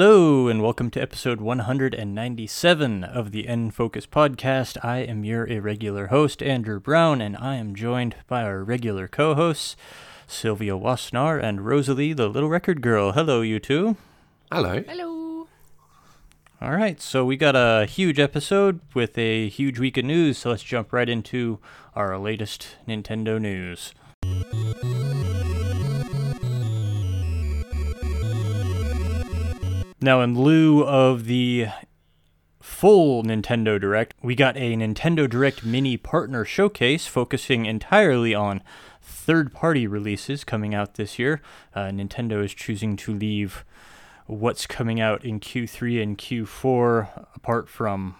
Hello, and welcome to episode 197 of the N Focus podcast. I am your irregular host, Andrew Brown, and I am joined by our regular co hosts, Sylvia Wasnar and Rosalie, the little record girl. Hello, you two. Hello. Hello. All right, so we got a huge episode with a huge week of news, so let's jump right into our latest Nintendo news. Now, in lieu of the full Nintendo Direct, we got a Nintendo Direct mini partner showcase focusing entirely on third party releases coming out this year. Uh, Nintendo is choosing to leave what's coming out in Q3 and Q4 apart from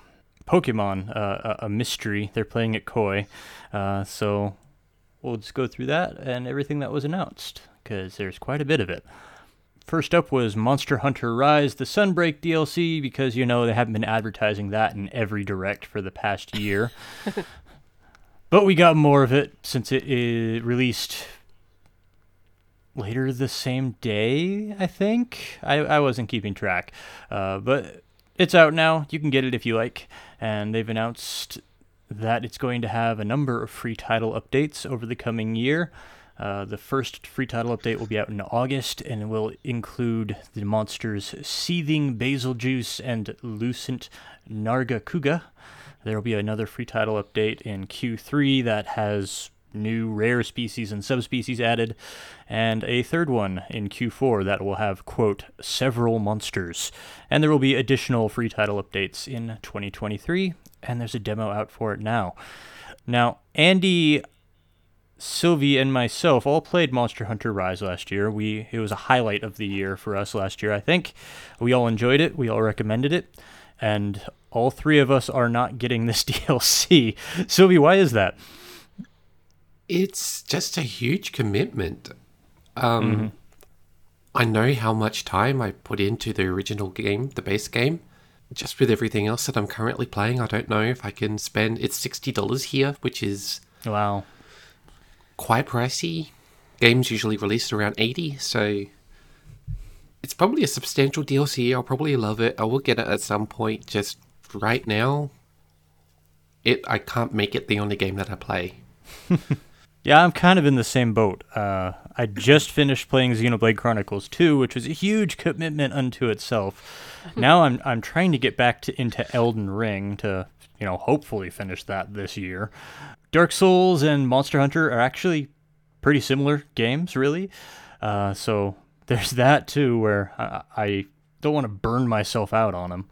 Pokemon, uh, a mystery. They're playing it coy. Uh, so we'll just go through that and everything that was announced because there's quite a bit of it. First up was Monster Hunter Rise, the Sunbreak DLC, because you know they haven't been advertising that in every direct for the past year. but we got more of it since it released later the same day, I think. I, I wasn't keeping track. Uh, but it's out now. You can get it if you like. And they've announced that it's going to have a number of free title updates over the coming year. Uh, the first free title update will be out in August and will include the monsters Seething Bazelgeuse and Lucent Nargacuga. There will be another free title update in Q3 that has new rare species and subspecies added, and a third one in Q4 that will have, quote, several monsters. And there will be additional free title updates in 2023, and there's a demo out for it now. Now, Andy Sylvie and myself all played Monster Hunter Rise last year. We it was a highlight of the year for us last year, I think. We all enjoyed it. We all recommended it, and all three of us are not getting this DLC. Sylvie, why is that? It's just a huge commitment. Um, mm-hmm. I know how much time I put into the original game, the base game. Just with everything else that I'm currently playing, I don't know if I can spend. It's sixty dollars here, which is wow quite pricey. Games usually released around 80, so it's probably a substantial DLC. I'll probably love it. I will get it at some point. Just right now, it I can't make it the only game that I play. yeah, I'm kind of in the same boat. Uh, I just finished playing Xenoblade Chronicles 2, which was a huge commitment unto itself. now I'm I'm trying to get back to into Elden Ring to you know hopefully finish that this year. Dark Souls and Monster Hunter are actually pretty similar games, really. Uh, so there's that too, where I, I don't want to burn myself out on them.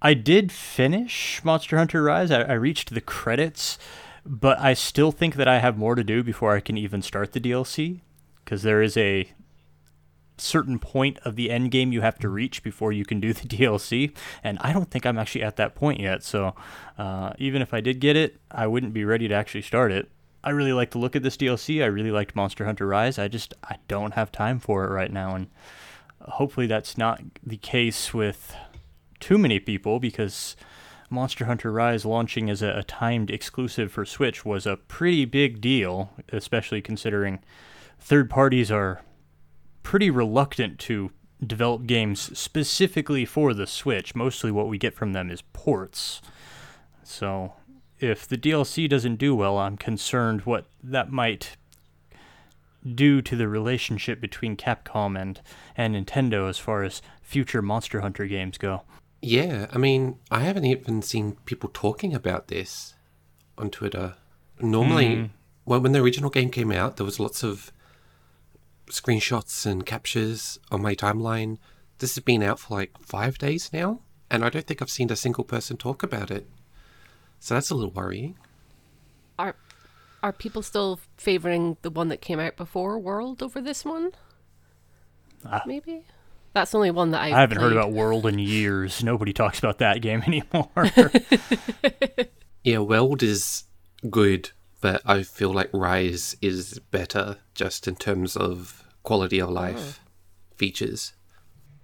I did finish Monster Hunter Rise. I, I reached the credits, but I still think that I have more to do before I can even start the DLC because there is a certain point of the end game you have to reach before you can do the DLC, and I don't think I'm actually at that point yet. So uh, even if I did get it, I wouldn't be ready to actually start it. I really like the look of this DLC. I really liked Monster Hunter Rise. I just I don't have time for it right now, and hopefully that's not the case with too many people because Monster Hunter Rise launching as a, a timed exclusive for Switch was a pretty big deal, especially considering third parties are pretty reluctant to develop games specifically for the Switch. Mostly what we get from them is ports. So if the DLC doesn't do well, I'm concerned what that might do to the relationship between Capcom and, and Nintendo as far as future Monster Hunter games go. Yeah, I mean, I haven't even seen people talking about this on Twitter. Normally, mm. when, when the original game came out, there was lots of screenshots and captures on my timeline. This has been out for like five days now, and I don't think I've seen a single person talk about it. So that's a little worrying. Are are people still favoring the one that came out before World over this one? Ah. Maybe. That's the only one that I've I haven't played. heard about World in years. Nobody talks about that game anymore. yeah, World is good, but I feel like Rise is better just in terms of quality of life, oh. features.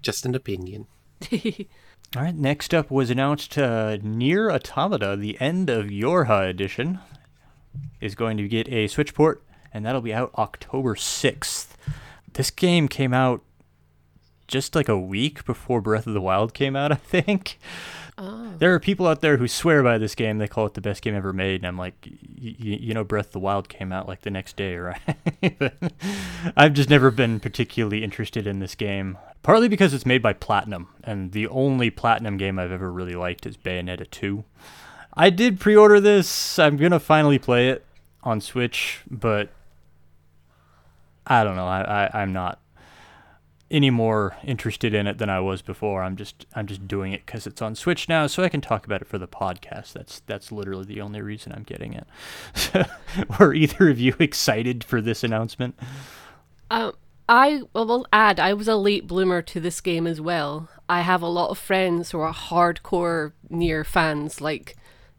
Just an opinion. All right, next up was announced uh, NieR Automata, the end of Yorha edition, is going to get a Switch port, and that'll be out October 6th. This game came out just like a week before Breath of the Wild came out, I think. Oh. There are people out there who swear by this game. They call it the best game ever made, and I'm like, you know, Breath of the Wild came out like the next day, right? I've just never been particularly interested in this game, partly because it's made by Platinum, and the only Platinum game I've ever really liked is Bayonetta 2. I did pre-order this. I'm gonna finally play it on Switch, but I don't know. I, I I'm not any more interested in it than I was before. I'm just I'm just doing it because it's on Switch now, so I can talk about it for the podcast. That's that's literally the only reason I'm getting it. Were either of you excited for this announcement? Um, I will add I was a late bloomer to this game as well. I have a lot of friends who are hardcore NieR fans, like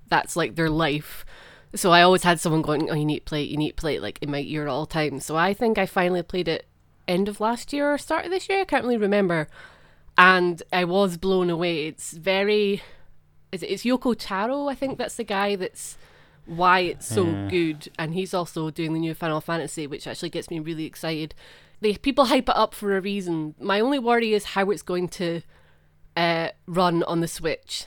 that's like their life. So I always had someone going, "Oh, you need to play you need to play it," like in my ear all the time. So I think I finally played it end of last year or start of this year. I can't really remember. And I was blown away. It's very. It's, it's Yoko Taro, I think that's the guy that's why it's so Yeah. good. And he's also doing the new Final Fantasy, which actually gets me really excited. They people hype it up for a reason. My only worry is how it's going to uh, run on the Switch.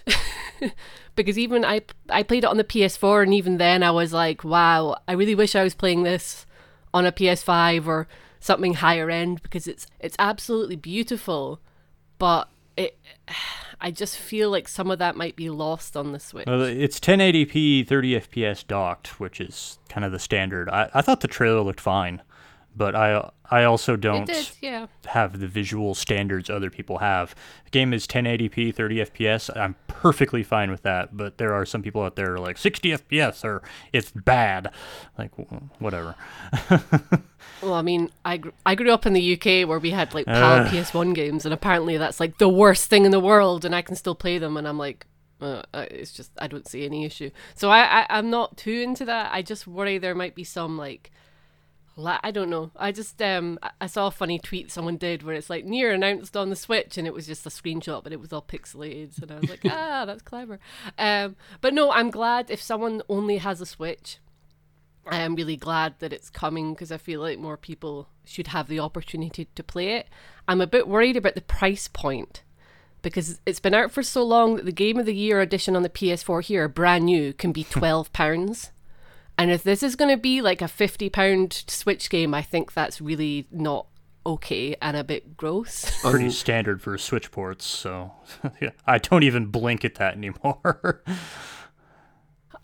because even I I played it on the PS4 and even then I was like, wow, I really wish I was playing this on a PS5 or something higher end because it's it's absolutely beautiful, but it I just feel like some of that might be lost on the Switch. Well, it's 1080p 30 FPS docked, which is kind of the standard. I, I thought the trailer looked fine, but I I also don't did, yeah. have the visual standards other people have. The game is 1080p 30 FPS. I'm perfectly fine with that, but there are some people out there who are like 60 FPS or it's bad. Like whatever. Well, I mean, I gr- I grew up in the UK where we had like PAL Uh. PS1 games, and apparently that's like the worst thing in the world, and I can still play them, and I'm like, uh, uh, it's just I don't see any issue. So I, I I'm not too into that. I just worry there might be some like. I don't know. I just um I- saw a funny tweet someone did where it's like NieR announced on the Switch and it was just a screenshot but it was all pixelated and I was like ah that's clever. Um but no, I'm glad if someone only has a Switch I am really glad that it's coming because I feel like more people should have the opportunity to play it. I'm a bit worried about the price point because it's been out for so long that the Game of the Year edition on the PS4 here, brand new, can be £12. And if this is going to be like a £50 Switch game, I think that's really not okay and a bit gross. Pretty standard for Switch ports, so yeah, I don't even blink at that anymore.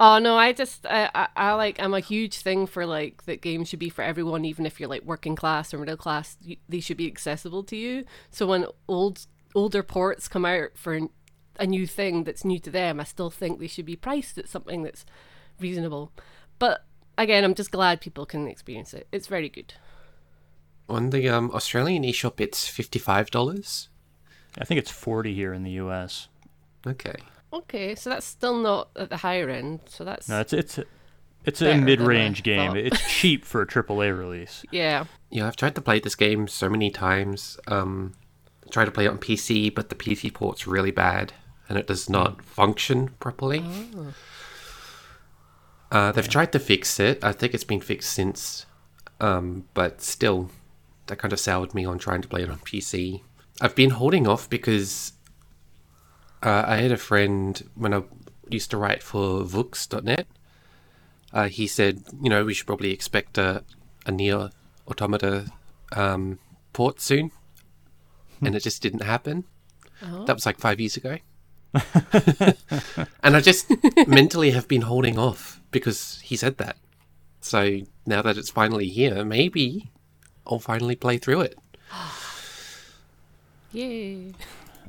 Oh no, I just I, I, I like I'm a huge thing for like that games should be for everyone, even if you're like working class or middle class. You, they should be accessible to you. So when old older ports come out for a new thing that's new to them, I still think they should be priced at something that's reasonable. But again, I'm just glad people can experience it. It's very good. On the um, Australian eShop, it's fifty-five dollars. I think it's 40 here in the US. Okay. Okay, so that's still not at the higher end. So that's No, it's it's it's a mid-range game. It's cheap for a AAA release. yeah. Yeah, I've tried to play this game so many times. Um, tried to play it on PC, but the PC port's really bad and it does not function properly. Uh, they've tried to fix it. I think it's been fixed since, um, but still, that kind of soured me on trying to play it on PC. I've been holding off because uh, I had a friend when I used to write for Vooks.net. Uh, he said, you know, we should probably expect a, a NieR Automata um, port soon. And it just didn't happen. That was like five years ago. and I just mentally have been holding off because he said that. So now that it's finally here, maybe I'll finally play through it. Yay.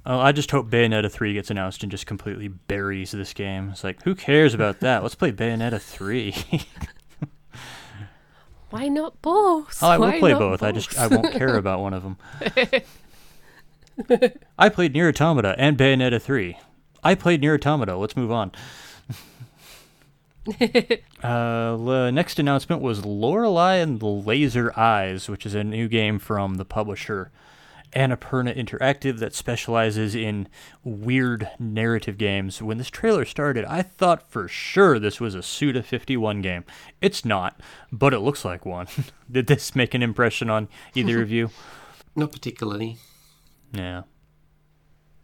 Oh, I just hope Bayonetta 3 gets announced and just completely buries this game. It's like, who cares about that? Let's play Bayonetta 3. Why not both? oh, I will Why play not both. I just I won't care about one of them. I played Nier Automata and Bayonetta 3. I played Nier Automata. Let's move on. uh, the next announcement was Lorelei and the Laser Eyes, which is a new game from the publisher Annapurna Interactive that specializes in weird narrative games. When this trailer started, I thought for sure this was a Suda 51 game. It's not, but it looks like one. Did this make an impression on either of you? Not particularly. Yeah.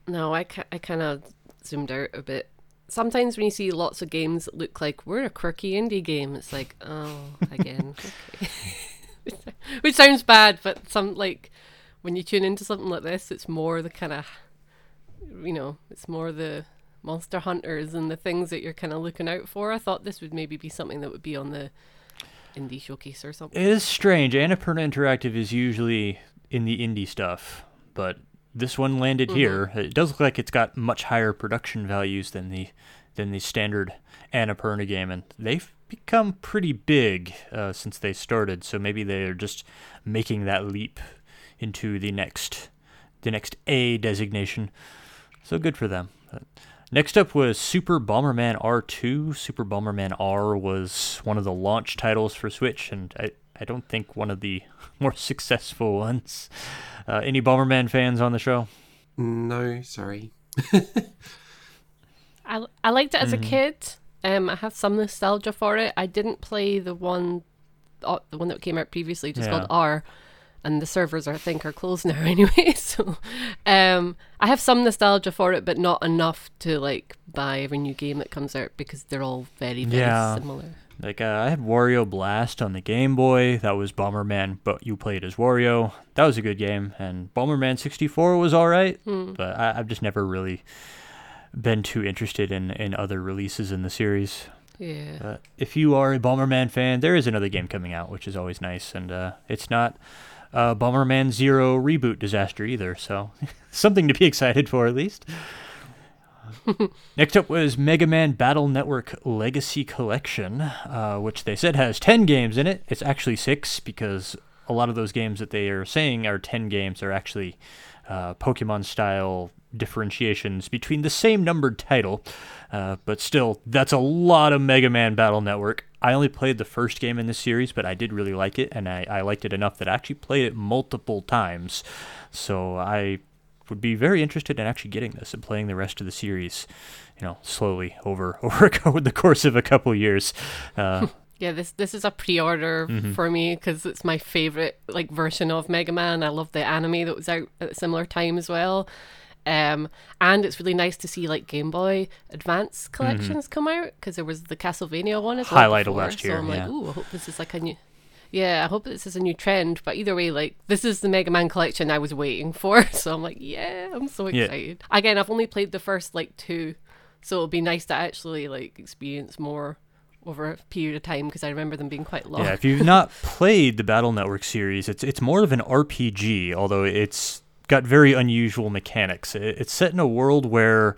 No, I, ca- I kind of zoomed out a bit. Sometimes when you see lots of games that look like we're a quirky indie game, it's like, oh, again. Which sounds bad, but some like when you tune into something like this, it's more the kind of, you know, it's more the monster hunters and the things that you're kind of looking out for. I thought this would maybe be something that would be on the indie showcase or something. It is strange. Annapurna Interactive is usually in the indie stuff, but this one landed Mm-hmm. here. It does look like it's got much higher production values than the than the standard Annapurna game, and they've become pretty big uh, since they started. So maybe they're just making that leap into the next the next A designation. So good for them. But next up was Super Bomberman R2. Super Bomberman R was one of the launch titles for Switch, and I, I don't think one of the more successful ones. Uh, any Bomberman fans on the show? No, sorry. I, I liked it as a kid. Um, I have some nostalgia for it. I didn't play the one, uh, the one that came out previously, just Yeah. called R, and the servers I think are closed now anyway. So, um, I have some nostalgia for it, but not enough to like buy every new game that comes out because they're all very very Yeah. similar. Like uh, I had Wario Blast on the Game Boy. That was Bomberman, but you played as Wario. That was a good game, and Bomberman 64 was all right. But I, I've just never really been too interested in in other releases in the series. Yeah. Uh, if you are a Bomberman fan, there is another game coming out, which is always nice, and uh, it's not uh, Bomberman Zero reboot disaster either. So something to be excited for at least. Next up was Mega Man Battle Network Legacy Collection, uh, which they said has 10 games in it. It's actually six because a lot of those games that they are saying are 10 games are actually uh, Pokemon style differentiations between the same numbered title. Uh, but still, that's a lot of Mega Man Battle Network. I only played the first game in this series, but I did really like it, and I, I liked it enough that I actually played it multiple times. So I would be very interested in actually getting this and playing the rest of the series, you know, slowly over over the course of a couple of years. Uh, Yeah, this this is a pre-order Mm-hmm. for me because it's my favorite like version of Mega Man. I love the anime that was out at a similar time as well. Um, and it's really nice to see like Game Boy Advance collections come out because there was the Castlevania one as well. Mm-hmm. Highlight of last year, So I'm like, yeah. ooh, I hope this is like a new. Yeah, I hope this is a new trend. But either way, like this is the Mega Man collection I was waiting for. So I'm like, yeah, I'm so Yeah. excited. Again, I've only played the first like two, so it'll be nice to actually like experience more over a period of time because I remember them being quite long. Yeah, if you've not played the Battle Network series, it's it's more of an RPG, although it's got very unusual mechanics. It, it's set in a world where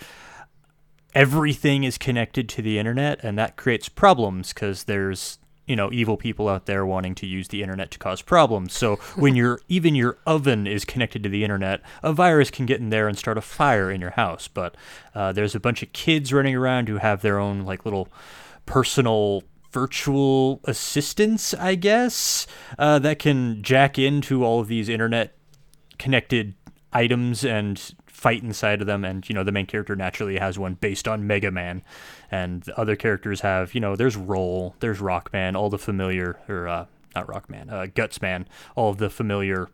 everything is connected to the internet, and that creates problems because there's you know evil people out there wanting to use the internet to cause problems. So when your even your oven is connected to the internet, a virus can get in there and start a fire in your house. But uh, there's a bunch of kids running around who have their own like little personal virtual assistants, I guess, uh, that can jack into all of these internet connected items and fight inside of them. And, you know, the main character naturally has one based on Mega Man. And the other characters have, you know, there's Roll, there's Rockman, all the familiar, or uh, not Rockman, uh, Gutsman, all of the familiar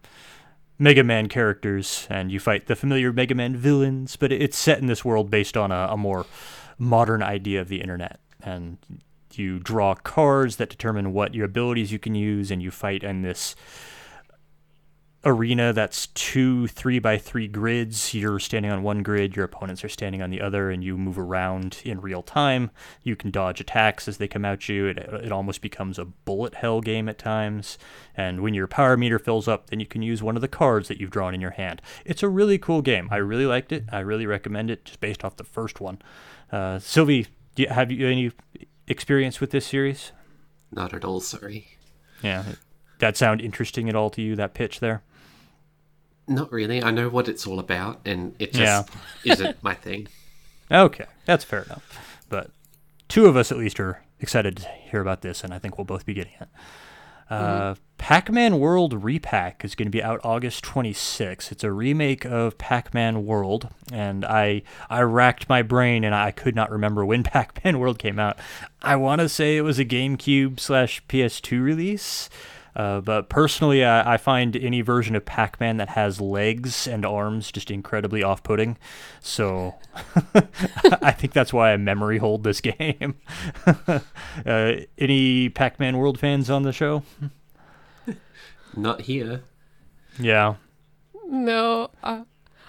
Mega Man characters, and you fight the familiar Mega Man villains, but it's set in this world based on a, a more modern idea of the internet. And you draw cards that determine what your abilities you can use, and you fight in this arena that's two three by three grids. You're standing on one grid, your opponents are standing on the other, and you move around in real time. You can dodge attacks as they come at you. It, it almost becomes a bullet hell game at times. And when your power meter fills up, then you can use one of the cards that you've drawn in your hand. It's a really cool game. I really liked it. I really recommend it just based off the first one. Uh, Sylvie, do you, have you any experience with this series? Not at all, sorry. Yeah. That sound interesting at all to you, that pitch there? Not really. I know what it's all about, and it just Yeah. isn't my thing. Okay, that's fair enough. But two of us at least are excited to hear about this, and I think we'll both be getting it. Uh, Pac-Man World Repack is going to be out August 26. It's a remake of Pac-Man World, and I I racked my brain and I could not remember when Pac-Man World came out. I want to say it was a GameCube slash PS2 release. Uh, but personally, I, I find any version of Pac-Man that has legs and arms just incredibly off-putting. So I think that's why I memory hold this game. uh, any Pac-Man World fans on the show? Not here. Yeah. No, uh,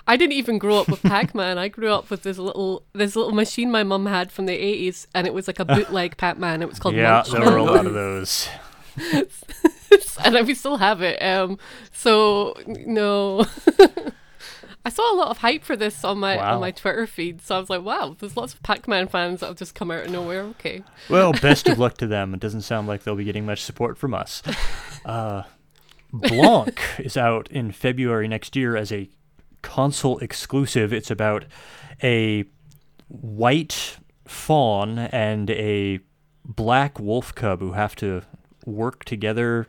I didn't even grow up with Pac-Man. I grew up with this little this little machine my mum had from the eighties, and it was like a bootleg Pac-Man. It was called Yeah, there were a lot of those. and we still have it. Um, so no. I saw a lot of hype for this on my Wow. on my Twitter feed, so I was like, "Wow, there's lots of Pac-Man fans that have just come out of nowhere." Okay, Well, best of luck to them. It doesn't sound like they'll be getting much support from us. Uh, Blanc is out in February next year as a console exclusive. It's about a white fawn and a black wolf cub who have to work together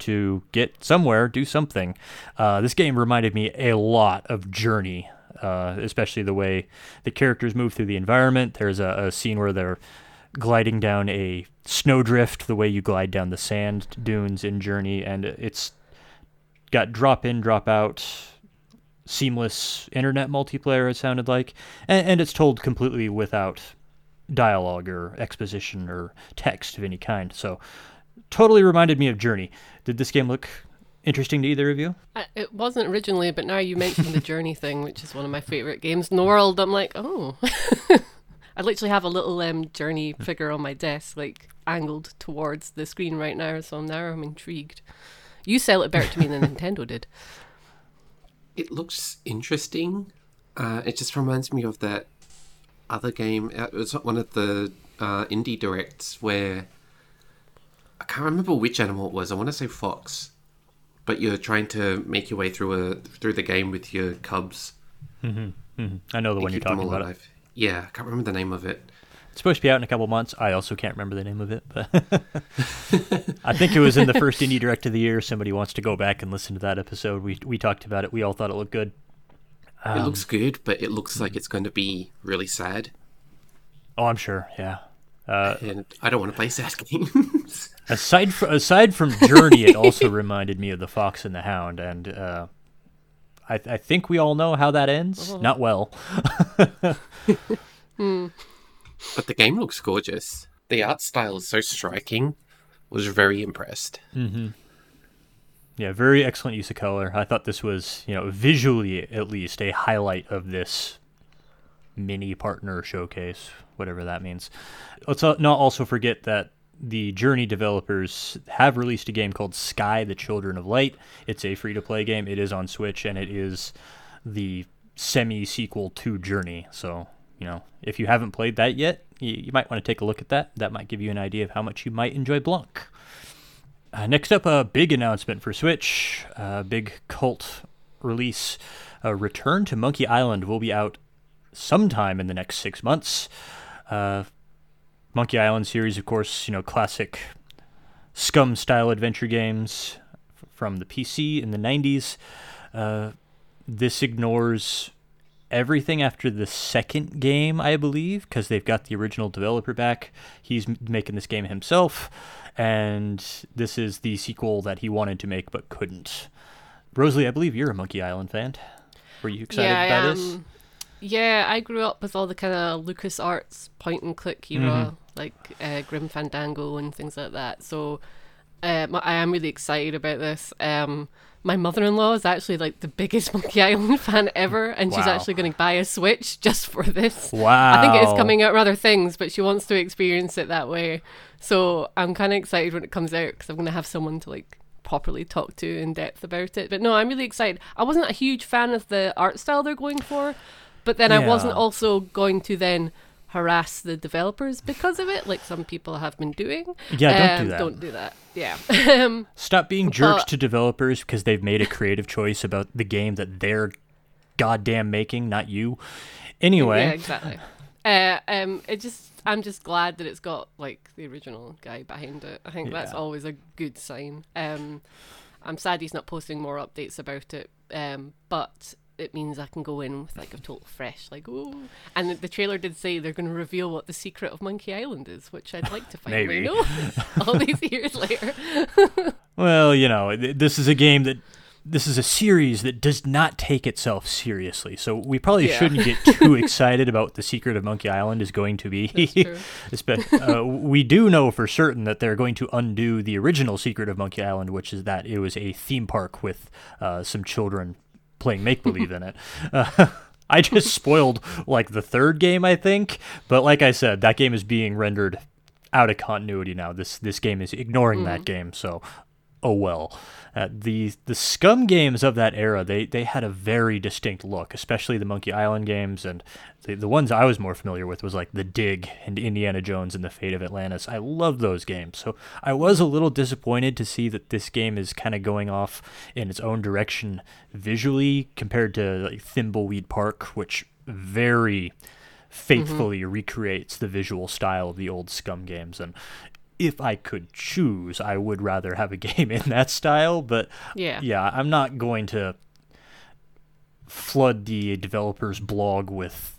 to get somewhere, do something. Uh, this game reminded me a lot of Journey, uh, especially the way the characters move through the environment. There's a, a scene where they're gliding down a snowdrift, the way you glide down the sand dunes in Journey, and it's got drop in, drop out, seamless internet multiplayer. It sounded like, and, and it's told completely without dialogue or exposition or text of any kind. So, totally reminded me of Journey. Did this game look interesting to either of you? I, it wasn't originally, but now you mentioned the Journey thing, which is one of my favorite games in the world. I'm like, oh, I literally have a little um, Journey figure on my desk, like angled towards the screen right now. So now I'm intrigued. You sell it better to me than Nintendo did. It looks interesting. Uh, it just reminds me of that other game. uh, It was one of the uh, indie directs where I can't remember which animal it was. I want to say fox, but you're trying to make your way through a through the game with your cubs. Mm-hmm, mm-hmm. I know the one you're talking about. Yeah, I can't remember the name of it. It's supposed to be out in a couple months. I also can't remember the name of it, but I think it was in the first indie direct of the year. Somebody wants to go back and listen to that episode. We we talked about it. We all thought it looked good. it um, looks good, but it looks like it's going to be really sad, Oh, I'm sure. Yeah. Uh, and I don't want to play sad games. Aside from aside from Journey, it also reminded me of the Fox and the Hound, and uh, I I think we all know how that ends. Not well. but the game looks gorgeous. The art style is so striking. Was very impressed. Yeah, very excellent use of color. I thought this was, you know, visually at least a highlight of this mini partner showcase, whatever that means. Let's uh, not also forget that the Journey developers have released a game called Sky: The Children of Light. It's a free-to-play game. It is on Switch, and it is the semi-sequel to Journey. So, you know, if you haven't played that yet, you, you might want to take a look at that. That might give you an idea of how much you might enjoy Blanc. Uh, next up, a big announcement for Switch. A big cult release. Uh, Return to Monkey Island will be out sometime in the next six months. Monkey Island series, of course, you know, classic SCUMM style adventure games from the PC in the 90s. Uh, this ignores everything after the second game, I believe, because they've got the original developer back. He's m- making this game himself, and this is the sequel that he wanted to make but couldn't. Rosalie, I believe you're a Monkey Island fan. Were you excited yeah, I this? Yeah, I grew up with all the kind of Lucas Arts point and click era, Mm-hmm. like uh, Grim Fandango and things like that. So um, I am really excited about this. Um, my mother-in-law is actually like the biggest Monkey Island fan ever, and she's actually going to buy a Switch just for this. Wow. I think it is coming out with other things, but she wants to experience it that way. So I'm kind of excited when it comes out because I'm going to have someone to like properly talk to in depth about it. But no, I'm really excited. I wasn't a huge fan of the art style they're going for, but then I wasn't also going to then harass the developers because of it, like some people have been doing. Yeah, don't do Um, that. Don't do that. Yeah. Stop being jerks Uh, to developers because they've made a creative choice about the game that they're goddamn making, not you. Anyway, Yeah, exactly. Uh, um, it just, I'm just glad that it's got like the original guy behind it. I think that's always a good sign. Um, I'm sad he's not posting more updates about it. Um, but it means I can go in with like a total fresh, like oh. And the, the trailer did say they're going to reveal what the secret of Monkey Island is, which I'd like to finally Maybe. know. all these years later. Well, you know, this is a game that this is a series that does not take itself seriously. So we probably Yeah. shouldn't get too excited about the secret of Monkey Island is going to be. That's true. Espe- uh, we do know for certain that they're going to undo the original secret of Monkey Island, which is that it was a theme park with uh, some children playing make believe in it. Uh, I just spoiled like the third game, I think, but like I said, that game is being rendered out of continuity now. This this game is ignoring that game, so oh well. Uh, the the SCUMM games of that era, they they had a very distinct look, especially the Monkey Island games, and the the ones I was more familiar with was like the Dig and Indiana Jones and the Fate of Atlantis. I love those games, so I was a little disappointed to see that this game is kind of going off in its own direction visually compared to like Thimbleweed Park, which very faithfully recreates the visual style of the old SCUMM games. And if I could choose, I would rather have a game in that style. But Yeah. yeah, I'm not going to flood the developer's blog with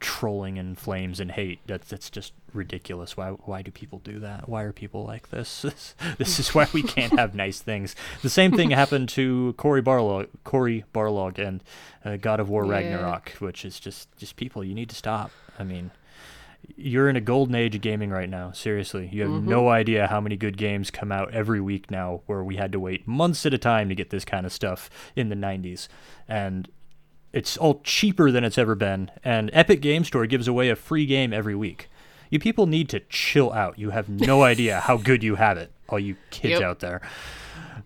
trolling and flames and hate. That's that's just ridiculous. Why why do people do that? Why are people like this? This, this is why we can't have nice things. The same thing happened to Cory Barlog, Cory Barlog and uh, God of War Yeah. Ragnarok, which is just just people. You need to stop. I mean, you're in a golden age of gaming right now. Seriously, you have no idea how many good games come out every week now. Where we had to wait months at a time to get this kind of stuff in the '90s, and it's all cheaper than it's ever been. And Epic Game Store gives away a free game every week. You people need to chill out. You have no idea how good you have it, all you kids Yep. out there.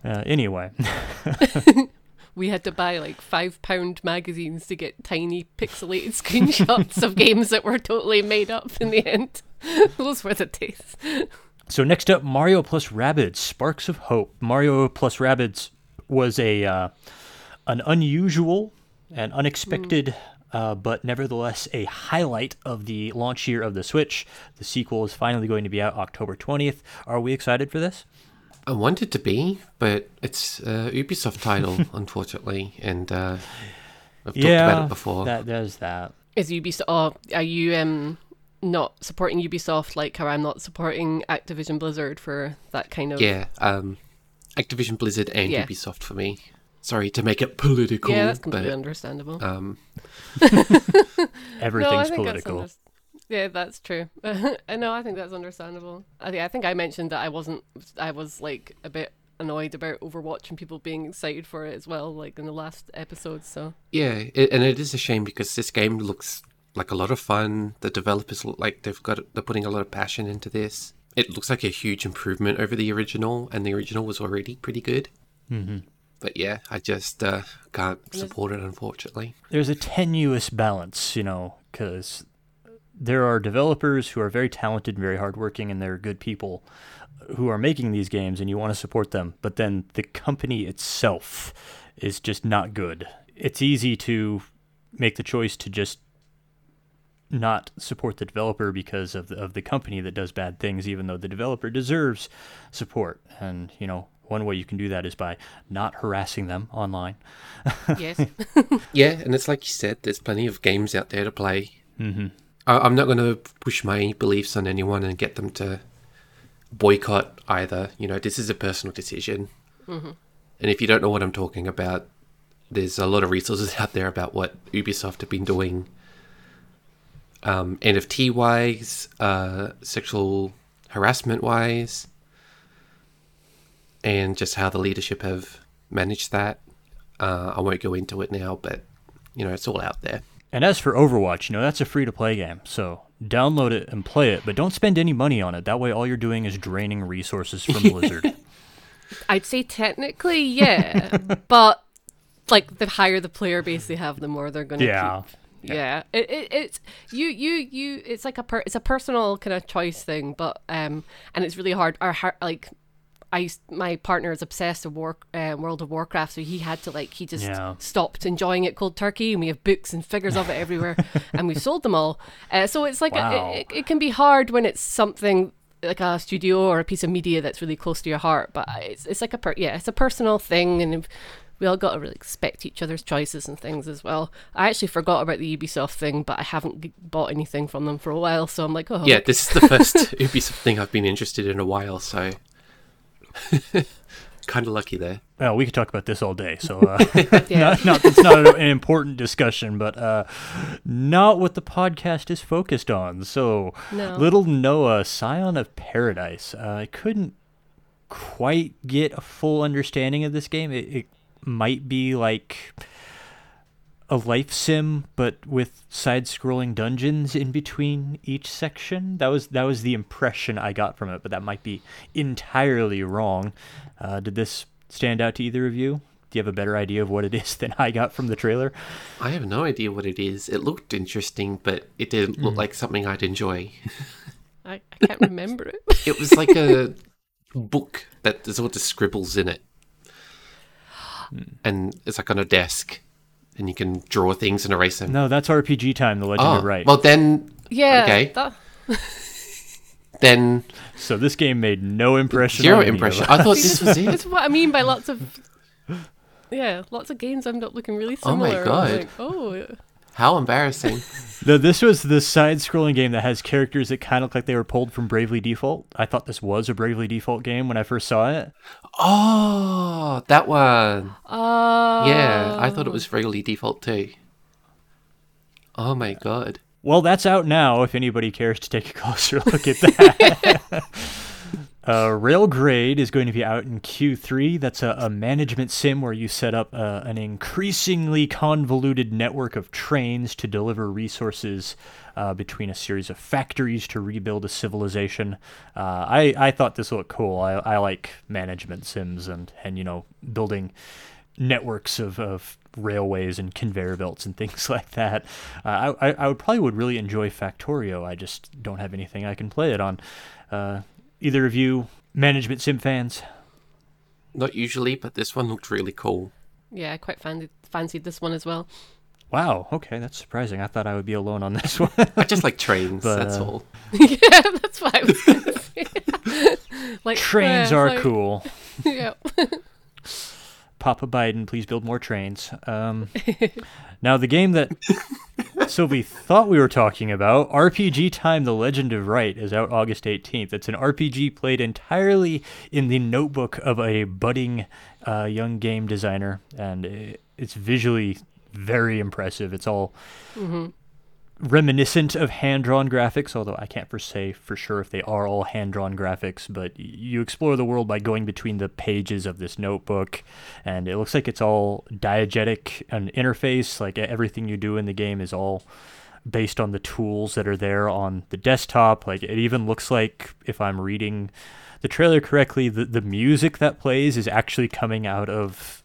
Uh, anyway, We had to buy like five pound magazines to get tiny pixelated screenshots of games that were totally made up in the end. Those were the days. So next up, Mario plus Rabbids: Sparks of Hope. Mario plus Rabbids was a uh, an unusual and unexpected, uh, but nevertheless a highlight of the launch year of the Switch. The sequel is finally going to be out October twentieth. Are we excited for this? I wanted to be, but it's a Ubisoft title, unfortunately, and uh, I've talked about it before. That there's that. Is Ubisoft? Oh, are you um not supporting Ubisoft like how I'm not supporting Activision Blizzard for that kind of? Yeah, um, Activision Blizzard and Yeah. Ubisoft for me. Sorry to make it political, Yeah, that's completely but understandable. um, Everything's no, political. That's underst- yeah, that's true. I know. I think that's understandable. I think I think I mentioned that I wasn't. I was like a bit annoyed about Overwatch and people being excited for it as well, like in the last episode. So yeah, it, and it is a shame because this game looks like a lot of fun. The developers look like they've got they're putting a lot of passion into this. It looks like a huge improvement over the original, and the original was already pretty good. Mm-hmm. But yeah, I just uh, can't support it, unfortunately. there's a tenuous balance, you know, because there are developers who are very talented and very hardworking, and they're good people who are making these games, and you want to support them. But then the company itself is just not good. It's easy to make the choice to just not support the developer because of the, of the company that does bad things, even though the developer deserves support. And you know, one way you can do that is by not harassing them online. yes, Yeah, and it's like you said, there's plenty of games out there to play. Mm-hmm. I, I'm not going to push my beliefs on anyone and get them to boycott either. You know, this is a personal decision. And if you don't know what I'm talking about, there's a lot of resources out there about what Ubisoft have been doing um, NFT wise, uh, sexual harassment wise, and just how the leadership have managed that. Uh, I won't go into it now, but you know, it's all out there. And as for Overwatch, you know, that's a free to play game. So download it and play it, but don't spend any money on it. That way, all you're doing is draining resources from Blizzard. I'd say technically, yeah, but like the higher the player base they have, the more they're gonna Yeah. keep. Yeah, It, it it's you you you. It's like a per, it's a personal kind of choice thing, but um, and it's really hard. Our heart like. I used, my partner is obsessed with War, uh, World of Warcraft, so he had to like he just Yeah. stopped enjoying it cold turkey, and we have books and figures of it everywhere, and we've sold them all. Uh, so it's like a- it, it can be hard when it's something like a studio or a piece of media that's really close to your heart. But it's it's like a per- yeah, it's a personal thing, and we all got to really respect each other's choices and things as well. I actually forgot about the Ubisoft thing, but I haven't bought anything from them for a while, so I'm like, oh, Yeah, this is the first Ubisoft thing I've been interested in a while, so kind of lucky there. Well, we could talk about this all day. So, uh, yeah. not, not, it's not an important discussion, but uh, not what the podcast is focused on. So, No. little Noah, Scion of Paradise. Uh, I couldn't quite get a full understanding of this game. It, it might be like a life sim, but with side-scrolling dungeons in between each section. That was that was the impression I got from it, but that might be entirely wrong. Uh, did this stand out to either of you? Do you have a better idea of what it is than I got from the trailer? I have no idea what it is. It looked interesting, but it didn't look like something I'd enjoy. I, I can't remember it. It was like a book that there's all the scribbles in it. And it's like on a desk, and you can draw things and erase them. No, that's RPG time. The Legend oh, of ah, Right. well then, Yeah, Okay. that, then so this game made no impression. zero on impression. I thought this was it. that's what I mean by lots of. Yeah, lots of games end up looking really similar. Oh my similar. I'm God. Like, oh, How embarrassing! No, this was the side-scrolling game that has characters that kind of look like they were pulled from Bravely Default. I thought this was a Bravely Default game when I first saw it. Oh, that one. uh, Yeah, I thought it was Bravely default too. Oh my god. Well, that's out now. If anybody cares to take a closer look at that. uh, Railgrade is going to be out in Q3. That's a, a management sim where you set up uh, an increasingly convoluted network of trains to deliver resources uh, between a series of factories to rebuild a civilization. Uh, I I thought this looked cool. I, I like management sims and and you know building networks of, of railways and conveyor belts and things like that. Uh, I, I would probably would really enjoy Factorio. I just don't have anything I can play it on. Uh, either of you management sim fans? Not usually, but this one looked really cool. Yeah, I quite fancied, fancied this one as well. Wow. Okay, that's surprising. I thought I would be alone on this one. I just like trains, But, that's uh, all. yeah, that's what I was gonna say. like Trains yeah, are like- cool. Yeah. Papa Biden, please build more trains. Um, now, the game that Sylvie thought we were talking about, RPG Time: The Legend of Wright, is out August 18th. It's an RPG played entirely in the notebook of a budding uh, young game designer, and i- it's visually very impressive. It's all reminiscent of hand-drawn graphics, although I can't for say for sure if they are all hand-drawn graphics. But you explore the world by going between the pages of this notebook, and it looks like it's all diegetic an interface. Like everything you do in the game is all based on the tools that are there on the desktop. Like it even looks like if I'm reading the trailer correctly, the the music that plays is actually coming out of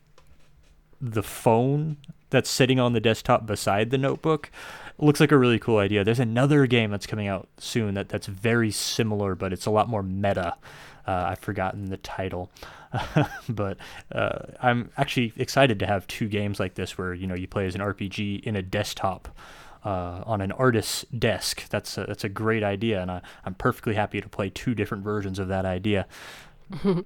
the phone that's sitting on the desktop beside the notebook. Looks like a really cool idea. There's another game that's coming out soon that, that's very similar, but it's a lot more meta. Uh, I've forgotten the title, but uh, I'm actually excited to have two games like this where you know you play as an RPG in a desktop uh, on an artist's desk. That's a, that's a great idea, and I, I'm perfectly happy to play two different versions of that idea.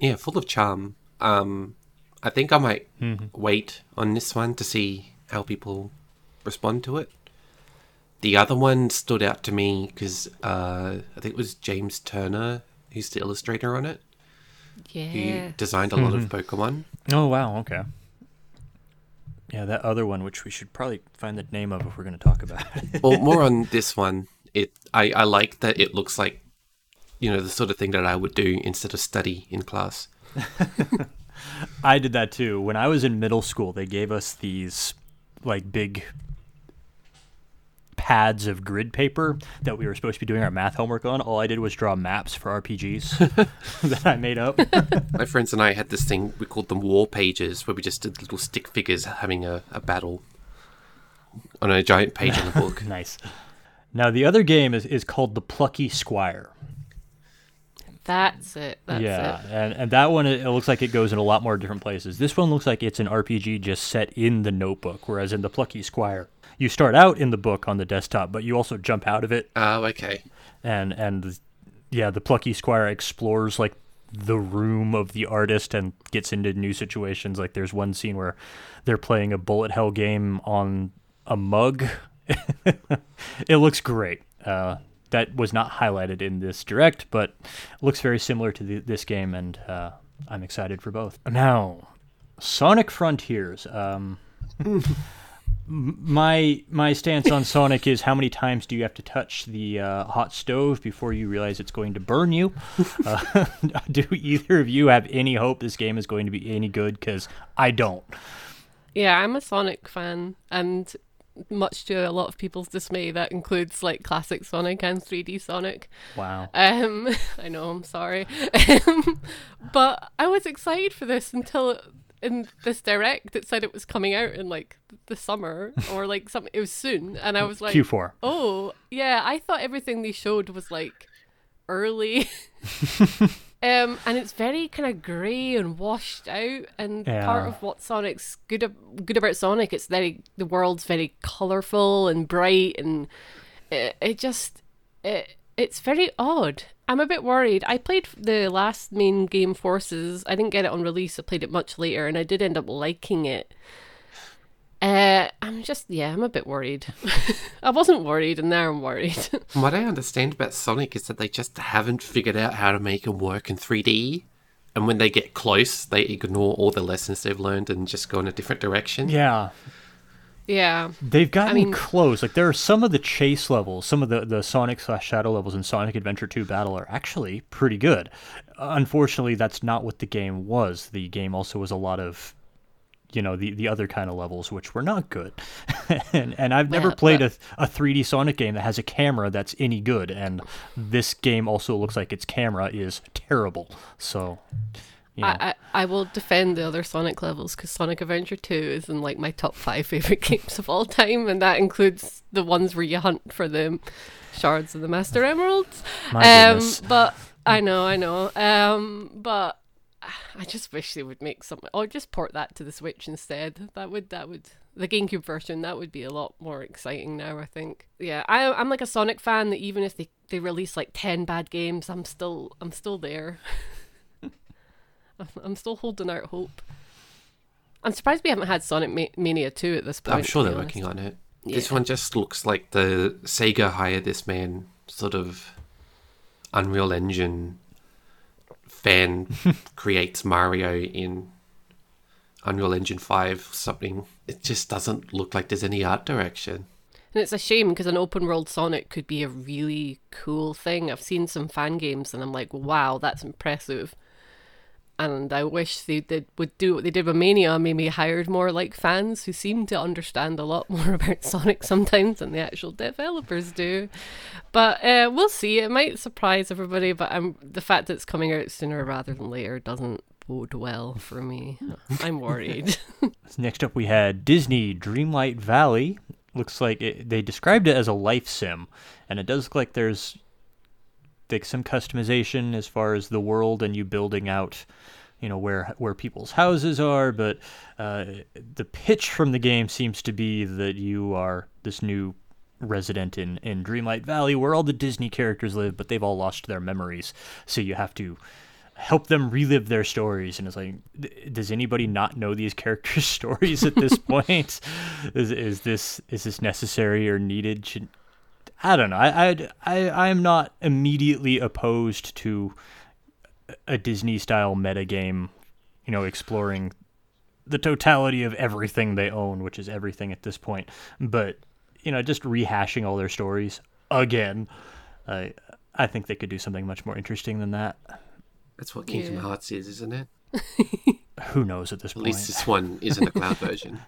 Yeah, full of charm. Um, I think I might Mm-hmm. wait on this one to see how people respond to it. The other one stood out to me because uh, I think it was James Turner who's the illustrator on it. Yeah. Who designed a lot Mm-hmm. of Pokemon. Oh wow, okay. Yeah, that other one, which we should probably find the name of if we're going to talk about it. well, more on this one. It I, I like that it looks like you know the sort of thing that I would do instead of study in class. I did that too. When I was in middle school, they gave us these like big pads of grid paper that we were supposed to be doing our math homework on. All I did was draw maps for RPGs that I made up. My friends and I had this thing we called them war pages, where we just did little stick figures having a, a battle on a giant page in the book. nice. Now the other game is, is called The Plucky Squire. That's it. That's yeah, it. and and that one it, it looks like it goes in a lot more different places. This one looks like it's an RPG just set in the notebook, whereas in the Plucky Squire, you start out in the book on the desktop, but you also jump out of it Oh, okay. and and yeah, the plucky squire explores like the room of the artist and gets into new situations. Like there's one scene where they're playing a bullet hell game on a mug. it looks great. Uh, that was not highlighted in this direct, but looks very similar to the, this game, and uh, I'm excited for both. Now, Sonic Frontiers. Um, my my stance on Sonic is how many times do you have to touch the uh, hot stove before you realize it's going to burn you? Uh, do either of you have any hope this game is going to be any good? Because I don't. Yeah, I'm a Sonic fan, and much to a lot of people's dismay, that includes like classic Sonic and 3D Sonic. Wow. Um, I know, I'm sorry, but I was excited for this until in this direct it said it was coming out in like the summer or like something. It was soon, and I was like, Q4. Oh, yeah. I thought everything they showed was like early. um, and it's very kind of grey and washed out. And part of what Sonic's good ab- good about Sonic, it's very the world's very colourful and bright, and it, it just it it's very odd. I'm a bit worried. I played the last main game, Forces. I didn't get it on release. I played it much later, and I did end up liking it. Uh, I'm just yeah, I'm a bit worried. I wasn't worried, and now I'm worried. From what I understand about Sonic is that they just haven't figured out how to make him work in 3D. And when they get close, they ignore all the lessons they've learned and just go in a different direction. Yeah. yeah, They've gotten mean- close. Like there are some of the chase levels, some of the, the Sonic slash Shadow levels in Sonic Adventure 2 Battle are actually pretty good. Unfortunately, that's not what the game was. The game also was a lot of, you know, the, the other kind of levels which were not good. and, and I've never Yeah, played but- a, a 3D Sonic game that has a camera that's any good. And this game also looks like its camera is terrible. So, you know. I, I I will defend the other Sonic levels because Sonic Adventure 2 is in like my top five favorite games of all time, and that includes the ones where you hunt for the shards of the Master Emeralds. Um, but I know, I know. Um, but I just wish they would make something, or just port that to the Switch instead. That would that would the GameCube version that would be a lot more exciting now. I think. Yeah, I I'm like a Sonic fan that even if they they release like ten bad games, I'm still I'm still there. I'm- I'm still holding out hope. I'm surprised we haven't had Sonic Ma- Mania 2 at this point. I'm sure they're working on it. This one just looks like the Sega hired this man sort of Unreal Engine fan creates Mario in Unreal Engine 5 something. It just doesn't look like there's any art direction. And it's a shame because an open world Sonic could be a really cool thing. I've seen some fan games and I'm like, wow, that's impressive. And I wish they did would do what they did with Mania, maybe hired more like fans who seem to understand a lot more about Sonic sometimes than the actual developers do. But uh, we'll see. It might surprise everybody, but I'm the fact that it's coming out sooner rather than later doesn't bode well for me. I'm worried. Next up, we had Disney Dreamlight Valley. Looks like it, they described it as a life sim, and it does look like there's like some customization as far as the world and you building out, you know, where where people's houses are. But uh, the pitch from the game seems to be that you are this new resident in in Dreamlight Valley, where all the Disney characters live, but they've all lost their memories. So you have to help them relive their stories and it's like does anybody not know these characters stories at this point is, is this is this necessary or needed Should, i don't know I, I i i'm not immediately opposed to a disney style meta game you know exploring the totality of everything they own which is everything at this point but you know just rehashing all their stories again i i think they could do something much more interesting than that That's what Kingdom Yeah. Hearts is, isn't it? Who knows at this point? At least this one isn't a cloud version.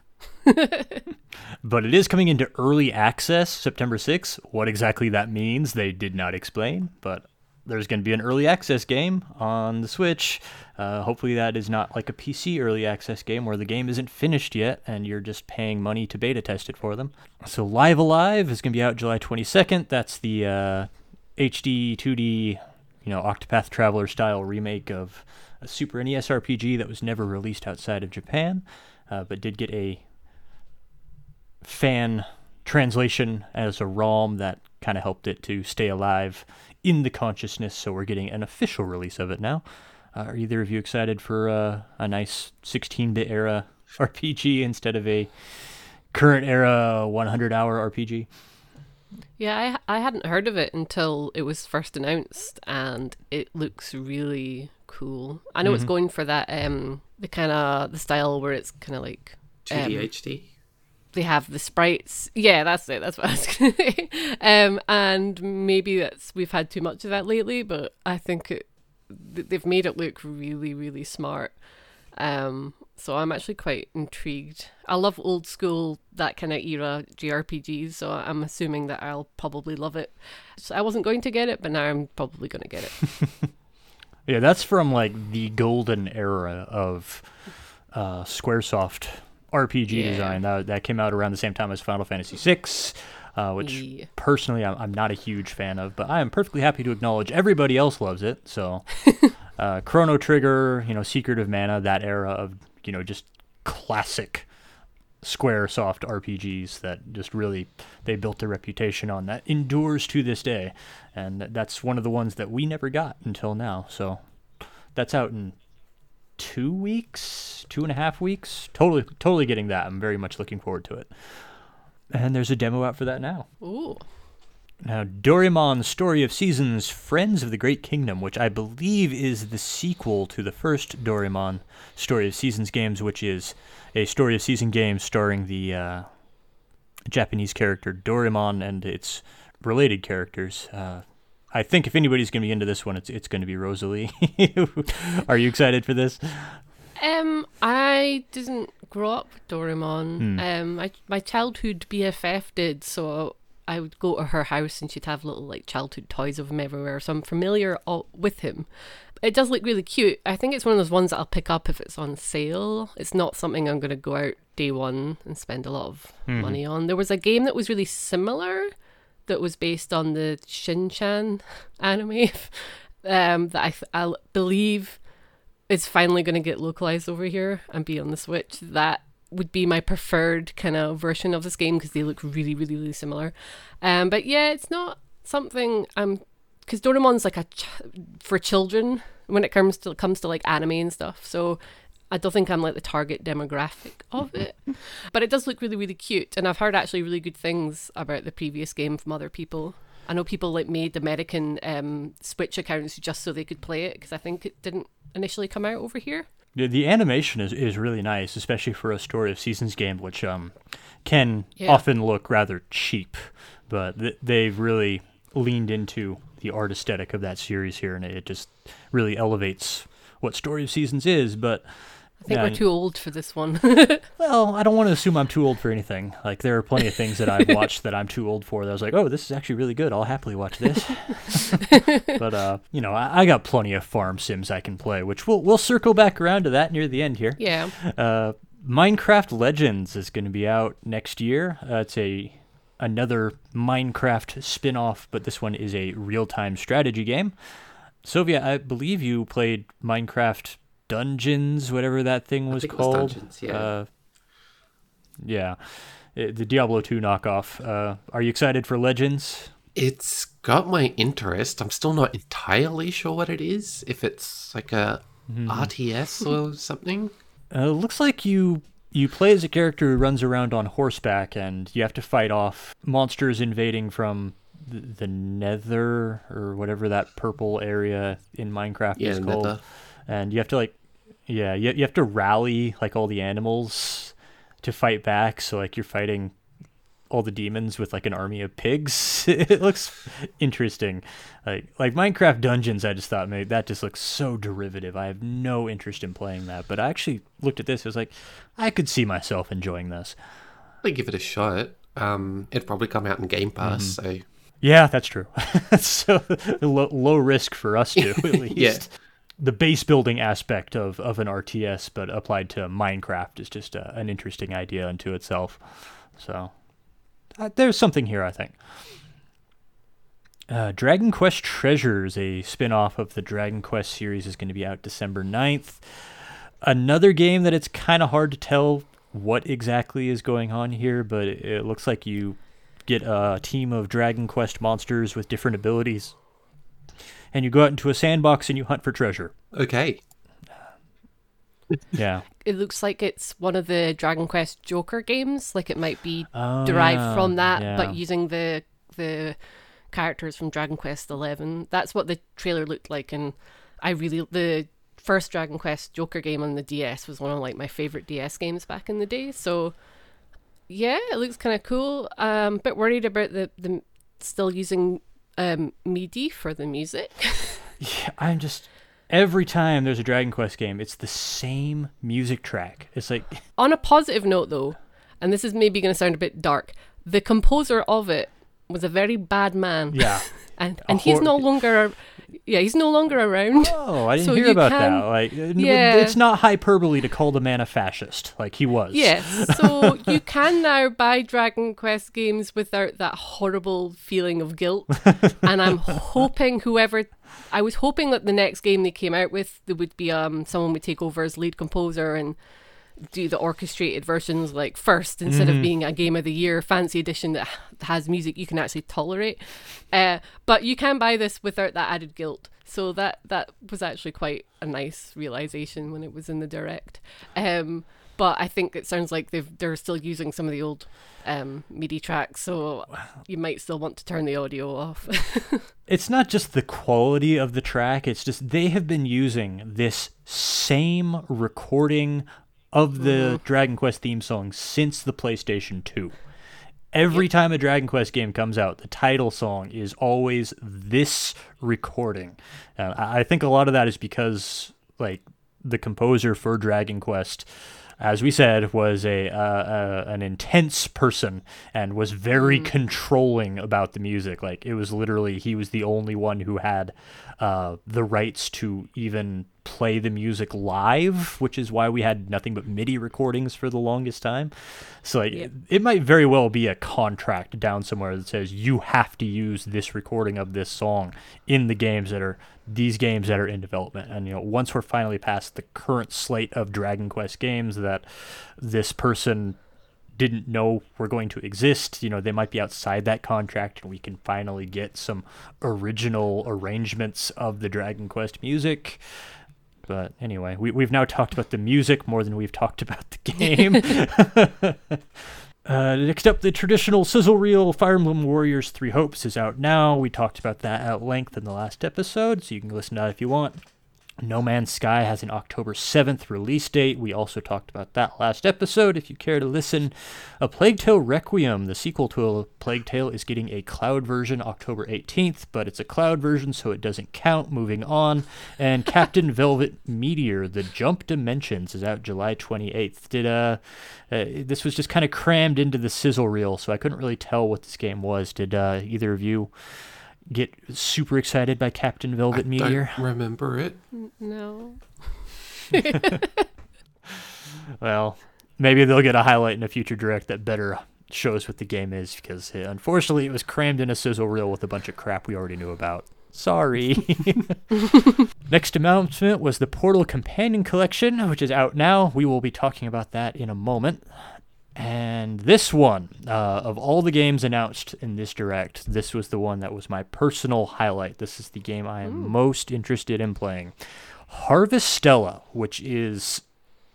But it is coming into early access September 6th. What exactly that means, they did not explain, but there's going to be an early access game on the Switch. Uh, hopefully, that is not like a PC early access game where the game isn't finished yet and you're just paying money to beta test it for them. So, Live A Live is going to be out July 22nd. That's the uh, HD 2D, you know, Octopath Traveler style remake of a Super NES RPG that was never released outside of Japan, uh, but did get a fan translation as a ROM that kind of helped it to stay alive in the consciousness. So we're getting an official release of it now. Uh, are either of you excited for uh, a nice 16-bit era RPG instead of a current era 100-hour RPG? Yeah, I I hadn't heard of it until it was first announced, and it looks really cool. I know it's going for that um the kind of the style where it's kind of like 2D um, HD. they have the sprites. Yeah, that's it. That's what I was going to say. Um, and maybe that's we've had too much of that lately, but I think it, they've made it look really, really smart. Um, so I'm actually quite intrigued. I love old school that kind of era JRPGs, so I'm assuming that I'll probably love it. So I wasn't going to get it, but now I'm probably going to get it. Yeah, that's from like the golden era of uh, SquareSoft RPG Yeah. design. That that came out around the same time as Final Fantasy VI, uh, which Yeah. personally I'm, I'm not a huge fan of, but I am perfectly happy to acknowledge everybody else loves it. So, uh, Chrono Trigger, you know, Secret of Mana, that era of you know just classic SquareSoft RPGs that just really they built their reputation on that endures to this day, and that's one of the ones that we never got until now. So that's out in two weeks, two and a half weeks. Totally, totally getting that. I'm very much looking forward to it. And there's a demo out for that now. Ooh. Now, Doraemon Story of Seasons Friends of the Great Kingdom, which I believe is the sequel to the first Doraemon Story of Seasons games, which is a Story of Season game starring the uh, Japanese character Doraemon and its related characters. Uh, I think if anybody's going to be into this one, it's it's going to be Rosalie. Are you excited for this? Um, I didn't grow up with Doraemon. Hmm. Um, my my childhood BFF did, so I would go to her house and she'd have little like childhood toys of him everywhere. So I'm familiar all, with him. It does look really cute. I think it's one of those ones that I'll pick up if it's on sale. It's not something I'm going to go out day one and spend a lot of money on. There was a game that was really similar that was based on the Shin Chan anime um, that I, th- I believe is finally going to get localized over here and be on the Switch. That would be my preferred kind of version of this game because they look really, really, really similar. Um, but yeah, it's not something I'm because Doraemon's like a ch- for children when it comes to comes to like anime and stuff. So I don't think I'm like the target demographic of it, but it does look really, really cute. And I've heard actually really good things about the previous game from other people. I know people like made American um, Switch accounts just so they could play it because I think it didn't initially come out over here. The, the animation is, is really nice, especially for a Story of Seasons game, which um, can Yeah. often look rather cheap, but th- they've really leaned into the art aesthetic of that series here, and it just really elevates what Story of Seasons is. But I think yeah, we're too old for this one. well, I don't want to assume I'm too old for anything. Like there are plenty of things that I've watched that I'm too old for. That I was like, oh, this is actually really good. I'll happily watch this. but uh, you know, I, I got plenty of farm sims I can play, which we'll we'll circle back around to that near the end here. yeah. Uh, Minecraft Legends is going to be out next year. Uh, it's a another Minecraft spin-off, but this one is a real-time strategy game. Sylvia, I believe you played Minecraft Dungeons, whatever that thing was it was called. Dungeons, yeah. Uh, yeah. Uh, the Diablo 2 knockoff. Uh, are you excited for Legends? It's got my interest. I'm still not entirely sure what it is. If it's like a Mm-hmm. RTS or something. Uh, looks like you you play as a character who runs around on horseback, and you have to fight off monsters invading from the, the Nether or whatever that purple area in Minecraft Yeah, is called. Nether. And you have to like, yeah, you you have to rally like all the animals to fight back. So like you're fighting all the demons with like an army of pigs. it looks interesting. Like like Minecraft Dungeons, I just thought maybe that just looks so derivative. I have no interest in playing that. But I actually looked at this. It was like I could see myself enjoying this. I'll give it a shot. Um, it'd probably come out in Game Pass, Mm-hmm. so Yeah, that's true. so low, low risk for us too, at least. Yeah. The base building aspect of, of an RTS, but applied to Minecraft, is just a, an interesting idea unto itself. So uh, there's something here, I think. Uh, Dragon Quest Treasures, a spin off of the Dragon Quest series, is going to be out December 9th. Another game that it's kind of hard to tell what exactly is going on here, but it looks like you get a team of Dragon Quest monsters with different abilities and you go out into a sandbox and you hunt for treasure. Okay. Yeah. It looks like it's one of the Dragon Quest Joker games. Like it might be Oh, derived yeah, from that, yeah. but using the the characters from Dragon Quest Eleven. That's what the trailer looked like, and I really the first Dragon Quest Joker game on the DS was one of like my favorite DS games back in the day. So yeah, it looks kind of cool. Um, bit worried about the the still using um MIDI for the music. Yeah, I'm just every time there's a Dragon Quest game, it's the same music track. It's like On a positive note, though, and this is maybe going to sound a bit dark, the composer of it was a very bad man. yeah. and and he's no longer, yeah, he's no longer around. Oh, I didn't So hear about can- that. Like, Yeah. it's not hyperbole to call the man a fascist, like he was. Yes, so you can now buy Dragon Quest games without that horrible feeling of guilt. and I'm hoping whoever, I was hoping that the next game they came out with, there would be um someone would take over as lead composer and do the orchestrated versions like first instead of being a game of the year fancy edition that has music you can actually tolerate. Uh, but you can buy this without that added guilt. So that that was actually quite a nice realization when it was in the direct. Um, but I think it sounds like they've they're still using some of the old um, MIDI tracks, so you might still want to turn the audio off. It's not just the quality of the track, it's just they have been using this same recording of the Dragon Quest theme song since the PlayStation 2. Every time a Dragon Quest game comes out, the title song is always this recording. Uh, I I think a lot of that is because, like, the composer for Dragon Quest, as we said, was a uh, uh, an intense person and was very controlling about the music. Like, it was literally he was the only one who had uh, the rights to even play the music live, which is why we had nothing but MIDI recordings for the longest time. So like, Yeah. it, it might very well be a contract down somewhere that says you have to use this recording of this song in the games that are these games that are in development. And you know, once we're finally past the current slate of Dragon Quest games that this person didn't know were going to exist. You know, they might be outside that contract, and we can finally get some original arrangements of the Dragon Quest music. But anyway, we, we've now talked about the music more than we've talked about the game. Uh, next up, the traditional sizzle reel Fire Emblem Warriors Three Hopes is out now. We talked about that at length in the last episode, so you can listen to that if you want. No Man's Sky has an October 7th release date. We also talked about that last episode if you care to listen. A Plague Tale Requiem, the sequel to A Plague Tale, is getting a cloud version October 18th, but it's a cloud version, so it doesn't count. Moving on. And Captain Velvet Meteor, The Jump Dimensions, is out July 28th. Did uh, uh this was just kind of crammed into the sizzle reel, so I couldn't really tell what this game was. Did uh, either of you get super excited by Captain Velvet I Meteor? don't remember it. no. Well, maybe they'll get a highlight in a future direct that better shows what the game is because uh, unfortunately it was crammed in a sizzle reel with a bunch of crap we already knew about. Sorry. Next announcement was the Portal Companion Collection, which is out now. We will be talking about that in a moment. And this one, uh, of all the games announced in this direct, this was the one that was my personal highlight. This is the game I am most interested in playing. Harvestella, which is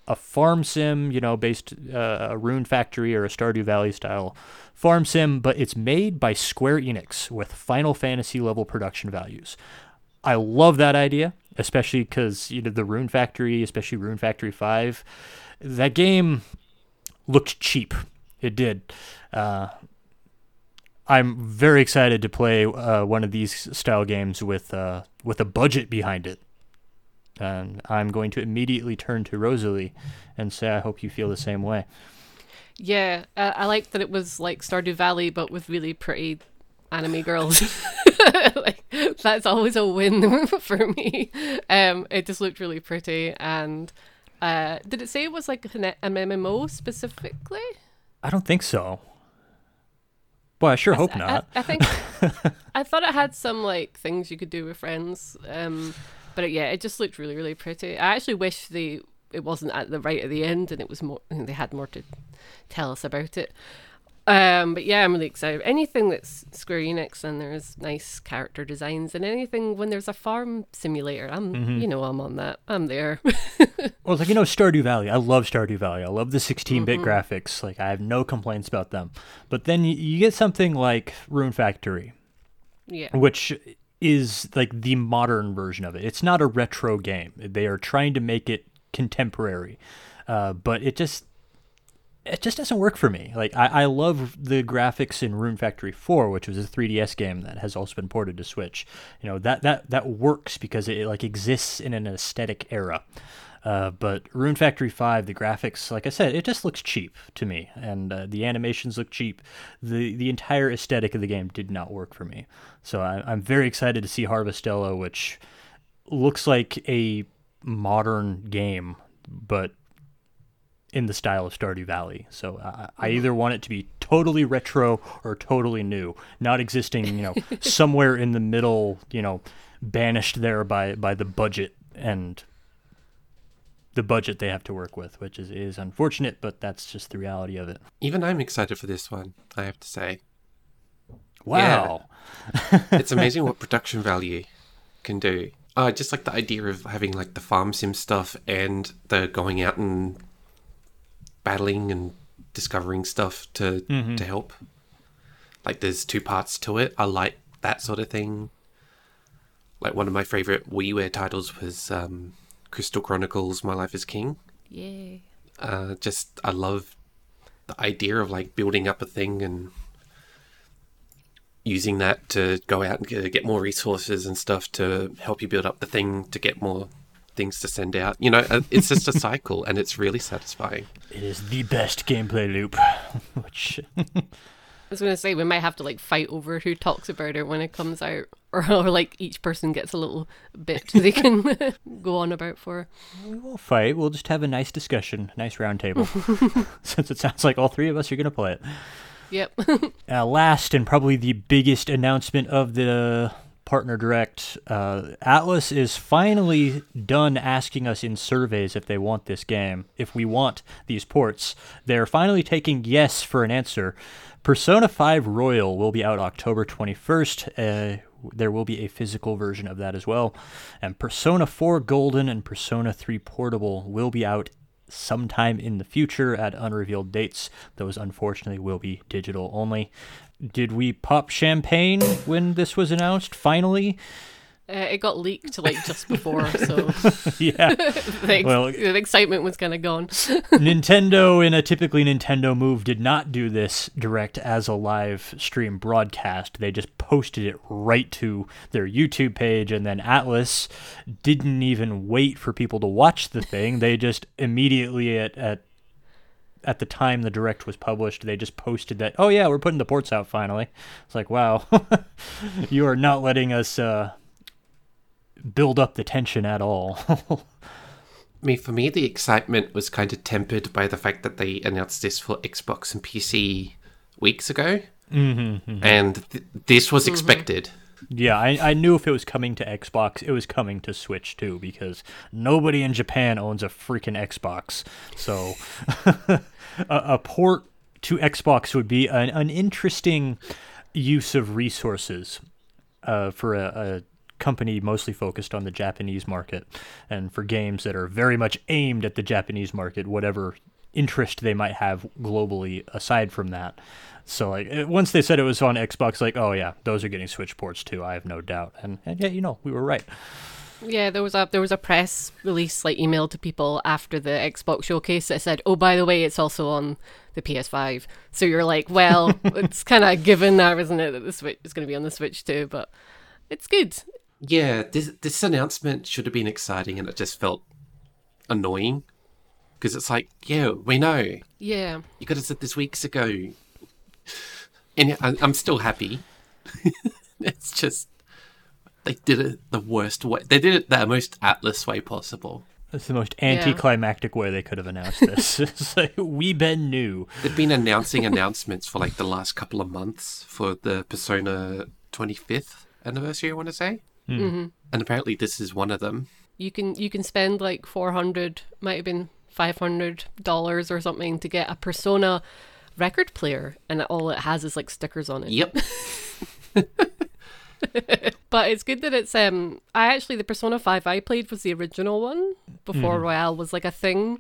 a farm sim, you know, based uh, a Rune Factory or a Stardew Valley style farm sim, but it's made by Square Enix with Final Fantasy level production values. I love that idea, especially because you know the Rune Factory, especially Rune Factory Five, that game looked cheap. It did. Uh, I'm very excited to play uh, one of these style games with uh, with a budget behind it. And I'm going to immediately turn to Rosalie and say, I hope you feel the same way. Yeah, uh, I liked that it was like Stardew Valley, but with really pretty anime girls. like, that's always a win for me. Um, it just looked really pretty, and uh, did it say it was like an, MMO specifically? I don't think so. Boy, I sure hope I- not. I, I think I thought it had some like things you could do with friends. Um, but it, yeah, it just looked really, really pretty. I actually wish they it wasn't at the right at the end and it was more they had more to tell us about it. Um, but yeah, I'm really excited. Anything that's Square Enix and there's nice character designs, and anything when there's a farm simulator, I'm Mm-hmm. you know I'm on that. I'm there. Well, like you know, Stardew Valley. I love Stardew Valley. I love the 16-bit Mm-hmm. graphics. Like I have no complaints about them. But then you, you get something like Rune Factory, yeah. which is like the modern version of it. It's not a retro game. They are trying to make it contemporary, uh, but it just it just doesn't work for me. Like I, I love the graphics in Rune Factory 4, which was a 3DS game that has also been ported to Switch. You know that that that works because it, like exists in an aesthetic era. Uh, but Rune Factory 5, the graphics, like I said, it just looks cheap to me, and uh, the animations look cheap. the The entire aesthetic of the game did not work for me. So I, I'm very excited to see Harvestella, which looks like a modern game, but in the style of Stardew Valley. So uh, I either want it to be totally retro or totally new, not existing, you know, somewhere in the middle, you know, banished there by by the budget and the budget they have to work with, which is is unfortunate, but that's just the reality of it. Even I'm excited for this one, I have to say. Wow. It's amazing what production value can do. Uh, just like the idea of having like the farm sim stuff and the going out and battling and discovering stuff to to help. Like there's two parts to it. I like that sort of thing. Like one of my favorite WiiWare titles was um, Crystal Chronicles: My Life as King. Yeah. uh, just I love the idea of like building up a thing and using that to go out and get, get more resources and stuff to help you build up the thing to get more things to send out. You know, uh, it's just a cycle and it's really satisfying. It is the best gameplay loop. which I was gonna say we might have to like fight over who talks about it when it comes out, or, or like each person gets a little bit they can go on about for. we won't fight. We'll just have a nice discussion, nice round table. Since it sounds like all three of us are going to play it. Yep. Uh, last and probably the biggest announcement of the partner direct, uh, Atlus is finally done asking us in surveys if they want this game, if we want these ports. They're finally taking yes for an answer. Persona 5 Royal will be out October 21st. Uh, there will be a physical version of that as well. And Persona 4 Golden and Persona 3 Portable will be out sometime in the future at unrevealed dates. Those unfortunately will be digital only. Did we pop champagne when this was announced? Finally, Uh, it got leaked like just before, so yeah. the, ex- Well- the excitement was kind of gone. Nintendo, in a typically Nintendo move, did not do this direct as a live stream broadcast. They just posted it right to their YouTube page, and then Atlus didn't even wait for people to watch the thing. They just immediately at at at the time the direct was published, they just posted that, oh yeah, we're putting the ports out finally. It's like, wow, you are not letting us uh, build up the tension at all. I mean, for me, the excitement was kind of tempered by the fact that they announced this for Xbox and PC weeks ago. Mm-hmm, And th- this was expected. Yeah, I, I knew if it was coming to Xbox, it was coming to Switch too, because nobody in Japan owns a freaking Xbox. So a, a port to Xbox would be an, an interesting use of resources uh, for a, a company mostly focused on the Japanese market and for games that are very much aimed at the Japanese market, whatever interest they might have globally aside from that. So like eh, once they said it was on Xbox, like oh yeah, those are getting Switch ports too. I have no doubt, and, and yeah, you know we were right. Yeah, there was a there was a press release like emailed to people after the Xbox showcase that said, "Oh, by the way, it's also on the PS5." So you're like, "Well, it's kind of given now, isn't it, that the Switch is going to be on the Switch too?" But it's good. Yeah, this this announcement should have been exciting, and it just felt annoying because it's like, yeah, we know Yeah, you could have said this weeks ago, and I- I'm still happy. it's just they did it the worst way. They did it the most Atlus way possible. That's the most anticlimactic way they could have announced this. it's like we been new. They've been announcing announcements for like the last couple of months for the Persona 25th anniversary. I want to say, mm-hmm. and apparently this is one of them. you can you can spend like four hundred, might have been five hundred dollars or something to get a Persona record player, and all it has is like stickers on it. Yep. But it's good that it's um. I actually the Persona Five I played was the original one before Royal was like a thing.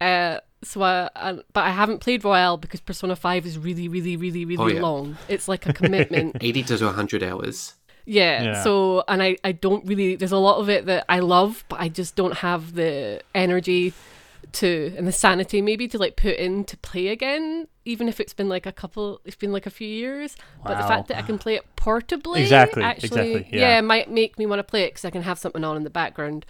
Uh, so I, I, but I haven't played Royal because Persona Five is really, really, really, really yeah. long. It's like a commitment. 80 to 100 hours. Yeah, Yeah. So, and I, I don't really, there's a lot of it that I love, but I just don't have the energy to, and the sanity maybe to like put in to play again, even if it's been like a couple, it's been like a few years. But the fact that I can play it portably Exactly, actually, exactly, yeah. might make me want to play it because I can have something on in the background.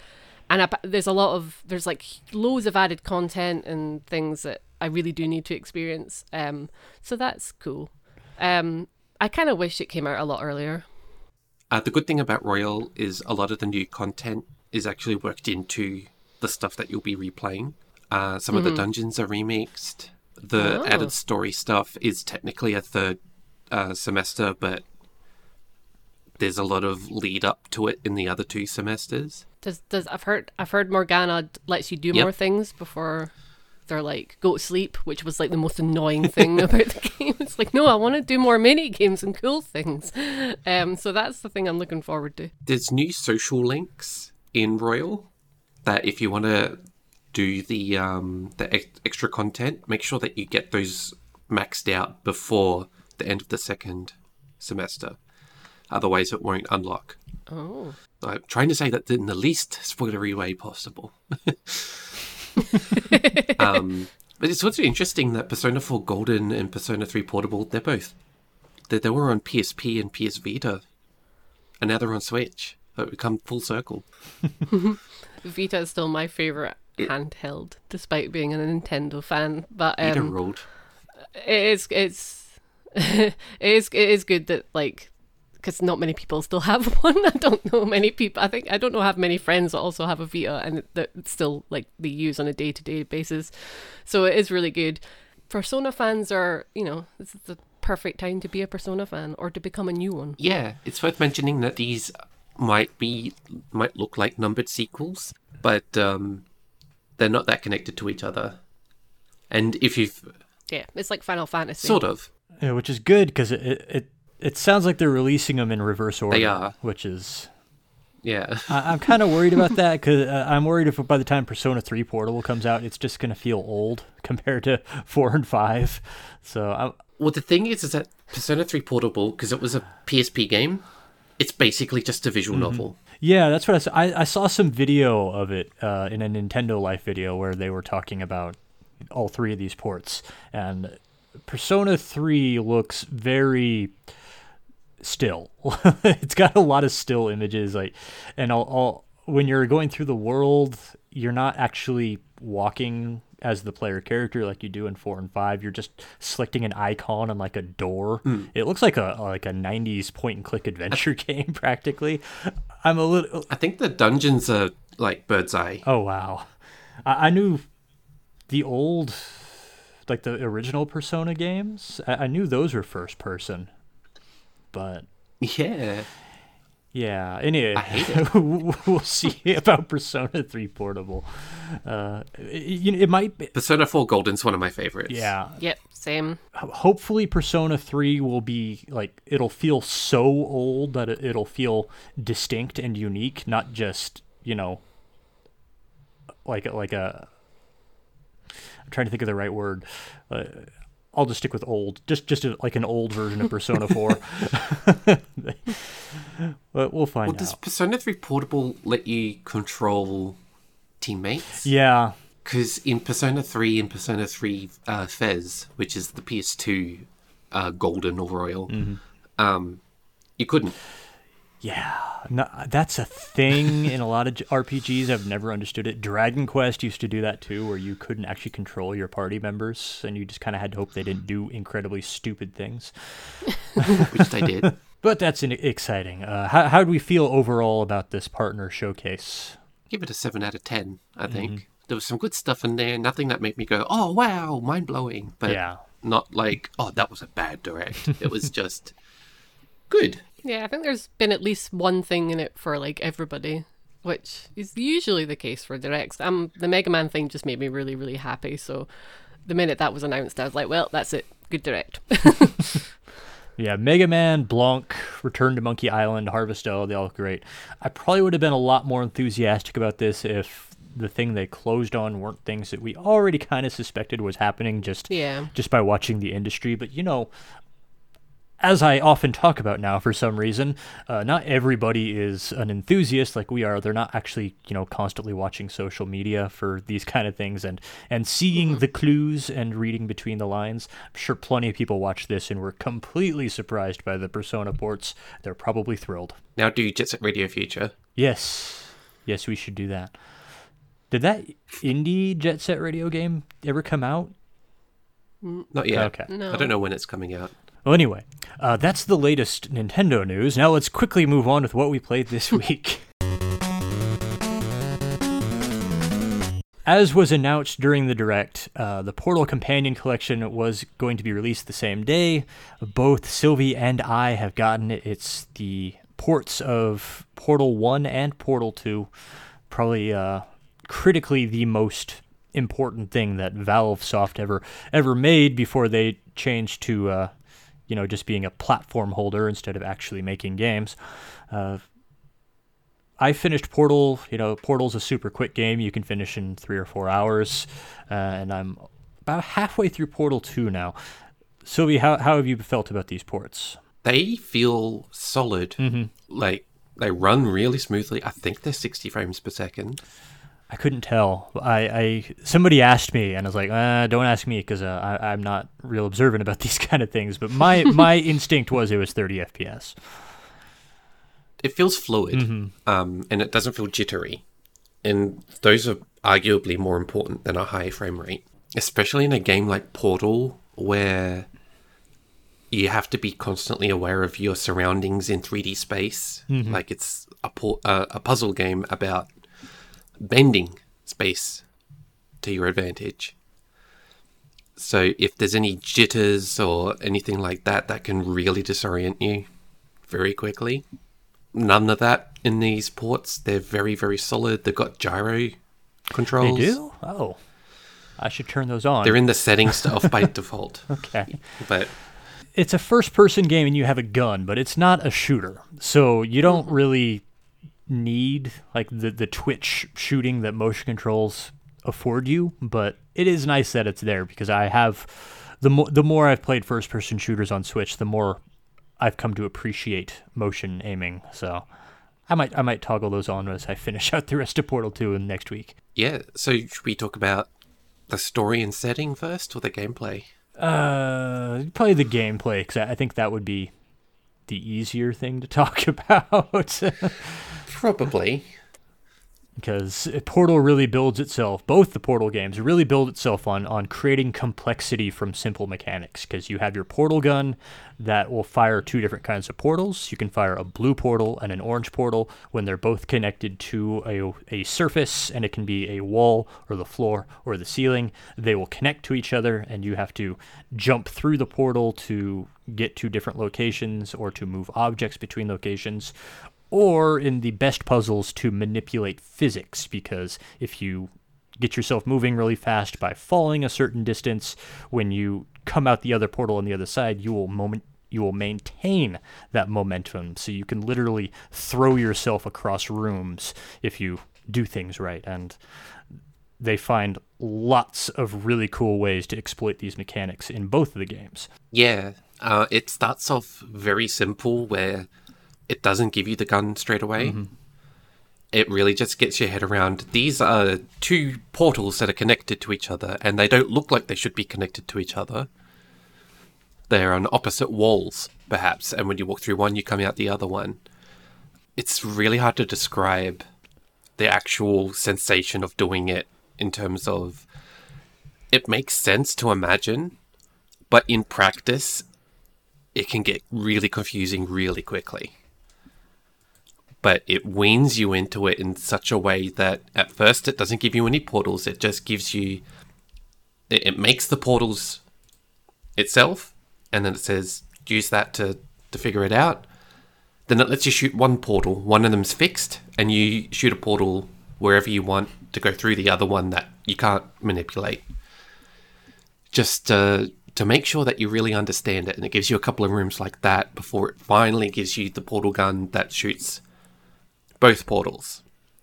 And I, there's a lot of, there's like loads of added content and things that I really do need to experience. Um, so that's cool. Um, I kind of wish it came out a lot earlier. Uh, the good thing about Royal is a lot of the new content is actually worked into the stuff that you'll be replaying. Uh, some of the dungeons are remixed. The Oh. added story stuff is technically a third uh, semester, but there's a lot of lead up to it in the other two semesters. Does does I've heard I've heard Morgana lets you do Yep. more things before they're like go to sleep, which was like the most annoying thing about the game. It's like no, I want to do more mini games and cool things. Um, so that's the thing I'm looking forward to. There's new social links in Royal that if you want to do the um, the ex- extra content, make sure that you get those maxed out before the end of the second semester. Otherwise, it won't unlock. Oh, I'm trying to say that in the least spoilery way possible. um, but it's also interesting that Persona 4 Golden and Persona 3 Portable, they're both, they, they were on PSP and PS Vita, and now they're on Switch. So it would come full circle. Vita is still my favorite handheld, despite being a Nintendo fan. But um, ruled. it is it's it is it is good that like because not many people still have one. I don't know many people. I think I don't know have many friends that also have a Vita and that still like they use on a day to day basis. So it is really good. Persona fans are you know this is the perfect time to be a Persona fan or to become a new one. Yeah, it's worth mentioning that these might be might look like numbered sequels, but um, they're not that connected to each other. And if you've Yeah, it's like Final Fantasy. sort of, Yeah, which is good because it, it it it sounds like they're releasing them in reverse order. They are. which is yeah. I, I'm kind of worried about that because uh, I'm worried if by the time Persona 3 Portable comes out, it's just gonna feel old compared to four and five. So I'm... Well, the thing is, is that Persona 3 Portable, because it was a PSP game, it's basically just a visual novel. Yeah, that's what I saw. I, I saw some video of it uh, in a Nintendo Life video where they were talking about all three of these ports, and Persona Three looks very still. it's got a lot of still images, like, and all, all when you're going through the world, you're not actually walking as the player character like you do in four and five. You're just selecting an icon on like a door. Hmm. It looks like a like a '90s point and click adventure game practically. I'm a little. I think the dungeons are like bird's eye. Oh wow, I, I knew the old, like the original Persona games. I, I knew those were first person, but Yeah. Yeah. Anyway, I hate we'll see about Persona Three Portable. Uh, it, you know, it might. Be, Persona 4 Golden's one of my favorites. yeah, Yep, same. hopefully Persona 3 will be like it'll feel so old that it, it'll feel distinct and unique, not just, you know, like like a I'm trying to think of the right word. Uh, I'll just stick with old. Just just a, like an old version of Persona 4. but we'll find Well, does. Persona 3 Portable let you control teammates? Yeah. Because in Persona 3 and Persona 3 uh, FES, which is the PS2 uh, Golden or Royal, Mm-hmm. um, you couldn't. Yeah, no, that's a thing in a lot of RPGs. I've never understood it. Dragon Quest used to do that too, where you couldn't actually control your party members, and you just kind of had to hope they didn't do incredibly stupid things. Which they did. But that's exciting. Uh, how how do we feel overall about this partner showcase? Give it a 7 out of 10, I think. Mm-hmm. There was some good stuff in there. Nothing that made me go, oh, wow, mind blowing. But Yeah. not like, oh, that was a bad direct. it was just good. Yeah, I think there's been at least one thing in it for like everybody, which is usually the case for directs. Um, the Mega Man thing just made me really, really happy. So the minute that was announced, I was like, well, that's it. good direct. Yeah, Mega Man, Blanc, Return to Monkey Island, Harvest-O, they all look great. I probably would have been a lot more enthusiastic about this if the thing they closed on weren't things that we already kind of suspected was happening just Yeah. just by watching the industry. But you know, as I often talk about now, for some reason, uh, not everybody is an enthusiast like we are. They're not actually, you know, constantly watching social media for these kind of things and and seeing the clues and reading between the lines. I'm sure plenty of people watch this and were completely surprised by the Persona ports. They're probably thrilled. Now do Jet Set Radio Future. Yes, yes, we should do that. Did that indie Jet Set Radio game ever come out? Not yet. Okay. No. I don't know when it's coming out. Well, anyway, uh, that's the latest Nintendo news. Now let's quickly move on with what we played this week. As was announced during the direct, uh, the Portal Companion Collection was going to be released the same day. Both Sylvie and I have gotten it. It's the ports of Portal 1 and Portal 2. Probably uh, critically the most important thing that Valve Soft ever ever made before they changed to uh, you know just being a platform holder instead of actually making games. Uh, I finished Portal. You know, Portal's a super quick game. You can finish in three or four hours, uh, and I'm about halfway through Portal Two now. Sylvie, how how have you felt about these ports? They feel solid. Mm-hmm. Like they run really smoothly. I think they're 60 frames per second. I couldn't tell. I, I somebody asked me, and I was like, uh, "Don't ask me because uh, I, I'm not real observant about these kind of things." But my my instinct was it was 30 FPS. It feels fluid, um, and it doesn't feel jittery. And those are arguably more important than a high frame rate, especially in a game like Portal, where you have to be constantly aware of your surroundings in 3D space. Like it's a, por- uh, a puzzle game about bending space to your advantage. So if there's any jitters or anything like that, that can really disorient you very quickly. None of that in these ports. They're very, very solid. They've got gyro controls. They do? Oh, I should turn those on. They're in the settings stuff by default. okay. But it's a first person game and you have a gun, but it's not a shooter. So you don't really need like the the twitch shooting that motion controls afford you, but it is nice that it's there because I have the more the more I've played first person shooters on Switch, the more I've come to appreciate motion aiming. So I might I might toggle those on as I finish out the rest of Portal 2 in next week. yeah, so should we talk about the story and setting first or the gameplay? Uh, probably the gameplay because I I think that would be the easier thing to talk about. Probably. because Portal really builds itself. Both the Portal games really build itself on on creating complexity from simple mechanics. Because you have your portal gun that will fire two different kinds of portals. You can fire a blue portal and an orange portal when they're both connected to a a surface, and it can be a wall or the floor or the ceiling. They will connect to each other, and you have to jump through the portal to get to different locations or to move objects between locations or in the best puzzles to manipulate physics because if you get yourself moving really fast by falling a certain distance when you come out the other portal on the other side you will moment you will maintain that momentum. So you can literally throw yourself across rooms if you do things right. And they find lots of really cool ways to exploit these mechanics in both of the games. Yeah, uh, it starts off very simple where it doesn't give you the gun straight away. Mm-hmm. It really just gets your head around these are two portals that are connected to each other and they don't look like they should be connected to each other. They're on opposite walls, perhaps, and when you walk through one, you come out the other one. It's really hard to describe the actual sensation of doing it in terms of it makes sense to imagine, but in practice, it can get really confusing really quickly. But it weans you into it in such a way that at first it doesn't give you any portals, it just gives you. It, it makes the portals itself, and then it says use that to, to figure it out. Then it lets you shoot one portal, one of them's fixed, and you shoot a portal wherever you want to go through the other one that you can't manipulate just to make sure that you really understand it. And it gives you a couple of rooms like that before it finally gives you the portal gun that shoots both portals.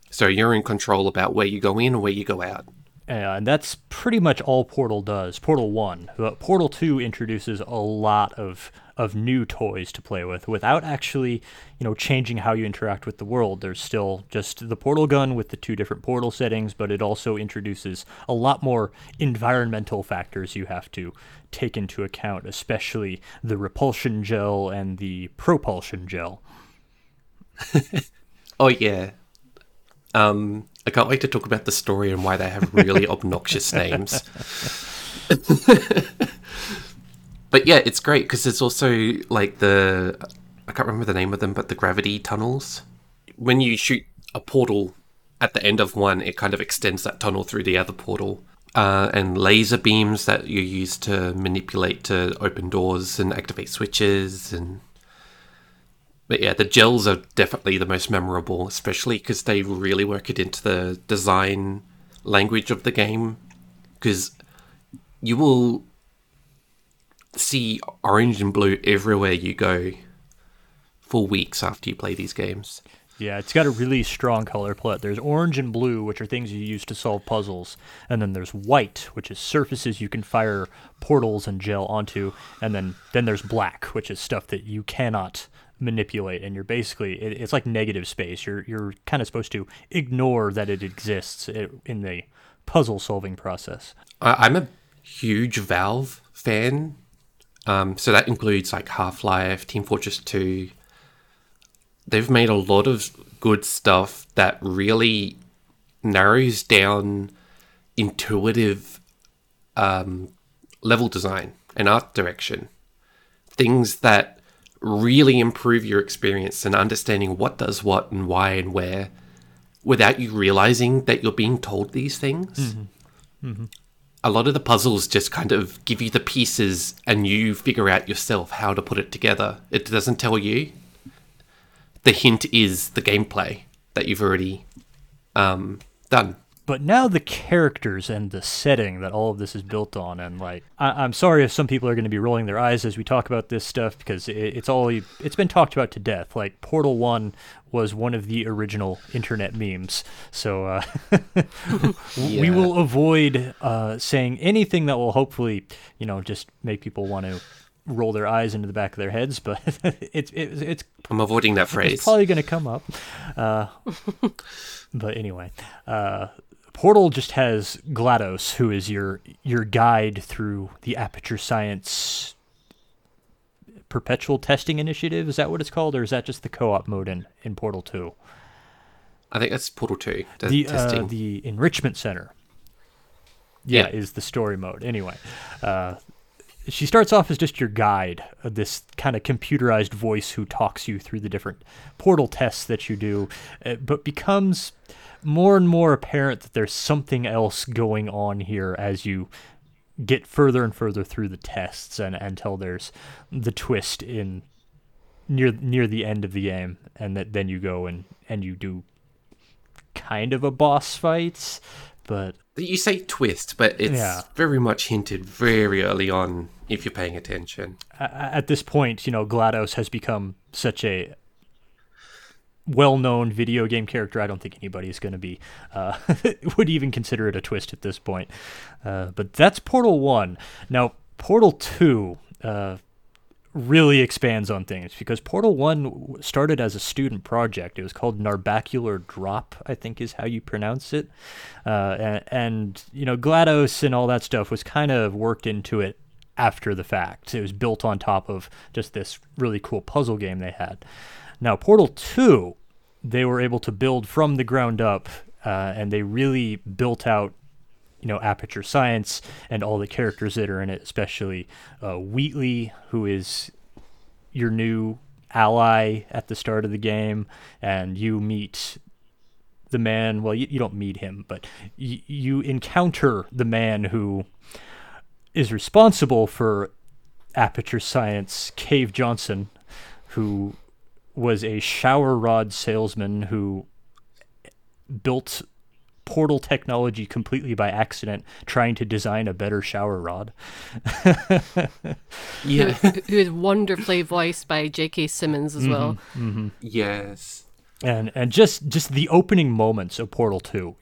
So you're in control about where you go in and where you go out. Yeah, and that's pretty much all Portal does. Portal 1. But Portal 2 introduces a lot of of new toys to play with without actually, you know, changing how you interact with the world. There's still just the portal gun with the two different portal settings, but it also introduces a lot more environmental factors you have to take into account, especially the repulsion gel and the propulsion gel. oh yeah. Um I can't wait to talk about the story and why they have really obnoxious names. but yeah, it's great because it's also like the I can't remember the name of them, but the gravity tunnels. When you shoot a portal at the end of one, it kind of extends that tunnel through the other portal. Uh, and laser beams that you use to manipulate to open doors and activate switches and but yeah, the gels are definitely the most memorable, especially because they really work it into the design language of the game. Because you will see orange and blue everywhere you go for weeks after you play these games. Yeah, it's got a really strong color palette. There's orange and blue, which are things you use to solve puzzles, and then there's white, which is surfaces you can fire portals and gel onto, and then then there's black, which is stuff that you cannot manipulate and you're basically it, it's like negative space. You're you're kind of supposed to ignore that it exists in the puzzle solving process. I'm a huge valve fan. Um, so that includes like half-life team fortress 2 they've made a lot of good stuff that really narrows down intuitive um, level design and art direction. Things that really improve your experience and understanding what does what and why and where without you realizing that you're being told these things. Mm-hmm. Mm-hmm. A lot of the puzzles just kind of give you the pieces and you figure out yourself how to put it together. It doesn't tell you. The hint is the gameplay that you've already um, done but now the characters and the setting that all of this is built on and like I, am sorry if some people are going to be rolling their eyes as we talk about this stuff because it, it's all it's been talked about to death like portal 1 was one of the original internet memes so uh, yeah. we will avoid uh, saying anything that will hopefully you know just make people want to roll their eyes into the back of their heads, but it's it's it's. I'm avoiding that phrase. It's probably going to come up, uh, but anyway, uh, Portal just has GLaDOS, who is your your guide through the Aperture Science perpetual testing initiative. Is that what it's called, or is that just the co-op mode in, in Portal Two? I think that's Portal Two. The, the, uh, the enrichment center. Yeah, yeah, is the story mode. Anyway, uh, she starts off as just your guide, uh, this kind of computerized voice who talks you through the different portal tests that you do, uh, but becomes more and more apparent that there's something else going on here as you get further and further through the tests and until there's the twist in near near the end of the game and that then you go and and you do kind of a boss fight but you say twist but it's yeah. very much hinted very early on if you're paying attention at this point you know GLaDOS has become such a well-known video game character. I don't think anybody is going to be uh, would even consider it a twist at this point. Uh, but that's Portal One. Now Portal Two uh, really expands on things because Portal One started as a student project. It was called Narbacular Drop, I think is how you pronounce it. Uh, and, and you know GLaDOS and all that stuff was kind of worked into it after the fact. It was built on top of just this really cool puzzle game they had. Now, Portal 2, they were able to build from the ground up, uh, and they really built out, you know, Aperture Science and all the characters that are in it, especially uh, Wheatley, who is your new ally at the start of the game, and you meet the man. Well, you, you don't meet him, but y- you encounter the man who is responsible for Aperture Science, Cave Johnson, who was a shower rod salesman who built portal technology completely by accident, trying to design a better shower rod. Yeah. who, who is wonderfully voiced by J.K. Simmons as well. Mm-hmm. yes. and and just just the opening moments of Portal 2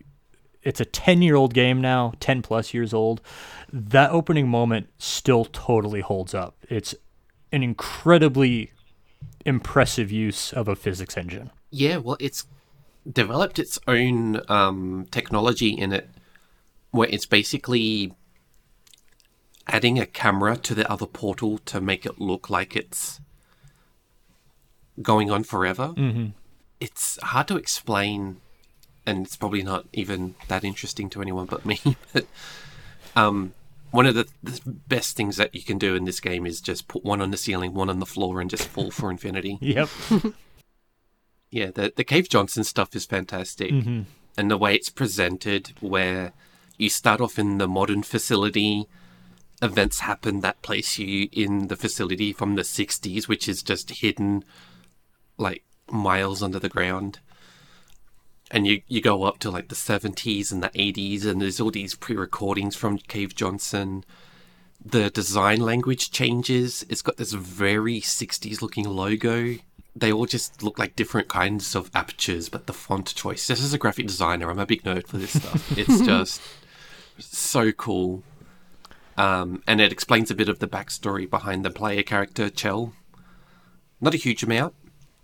it's a 10 year old game now 10 plus years old that opening moment still totally holds up it's an incredibly impressive use of a physics engine Yeah, well, it's developed its own um, technology in it, where it's basically adding a camera to the other portal to make it look like it's going on forever. Mm-hmm. It's hard to explain, and it's probably not even that interesting to anyone but me. But um, one of the, the best things that you can do in this game is just put one on the ceiling, one on the floor, and just fall for infinity. yep. Yeah, the the Cave Johnson stuff is fantastic, mm-hmm. and the way it's presented, where you start off in the modern facility, events happen that place you in the facility from the '60s, which is just hidden, like miles under the ground, and you you go up to like the '70s and the '80s, and there's all these pre-recordings from Cave Johnson. The design language changes. It's got this very '60s looking logo they all just look like different kinds of apertures, but the font choice. this is a graphic designer, I'm a big nerd for this stuff. It's just so cool. Um, and it explains a bit of the backstory behind the player character, Chell. Not a huge amount.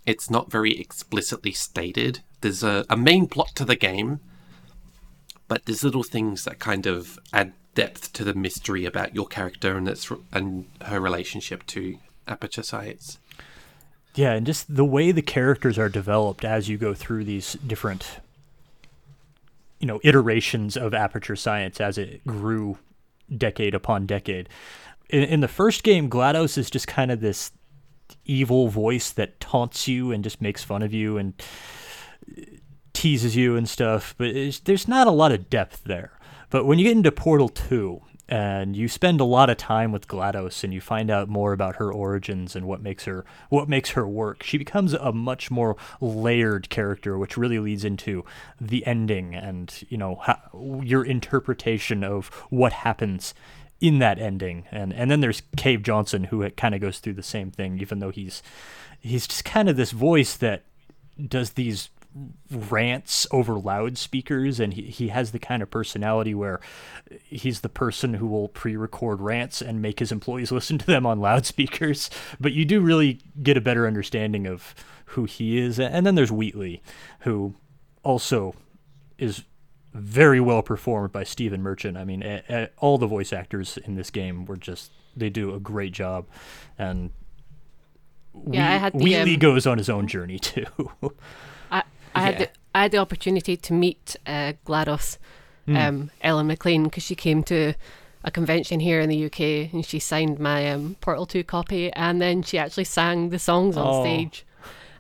It's not very explicitly stated. There's a, a main plot to the game, but there's little things that kind of add depth to the mystery about your character and its and her relationship to Aperture Science. Yeah, and just the way the characters are developed as you go through these different, you know, iterations of Aperture Science as it grew decade upon decade. In, in the first game, GLaDOS is just kind of this evil voice that taunts you and just makes fun of you and teases you and stuff, but there's not a lot of depth there. But when you get into Portal 2, and you spend a lot of time with GLaDOS and you find out more about her origins and what makes her what makes her work. She becomes a much more layered character, which really leads into the ending and you know how, your interpretation of what happens in that ending. And and then there's Cave Johnson who kind of goes through the same thing, even though he's he's just kind of this voice that does these rants over loudspeakers and he, he has the kind of personality where he's the person who will pre-record rants and make his employees listen to them on loudspeakers but you do really get a better understanding of who he is and then there's wheatley who also is very well performed by Stephen Merchant. I mean, a, a, all the voice actors in this game were just they do a great job, and Yeah, the, Wheatley um, goes on his own journey too. I, had the, I had the opportunity to meet uh, GLaDOS, um, Ellen McLain, because she came to a convention here in the UK and she signed my um, Portal 2 copy and then she actually sang the songs on Oh. stage.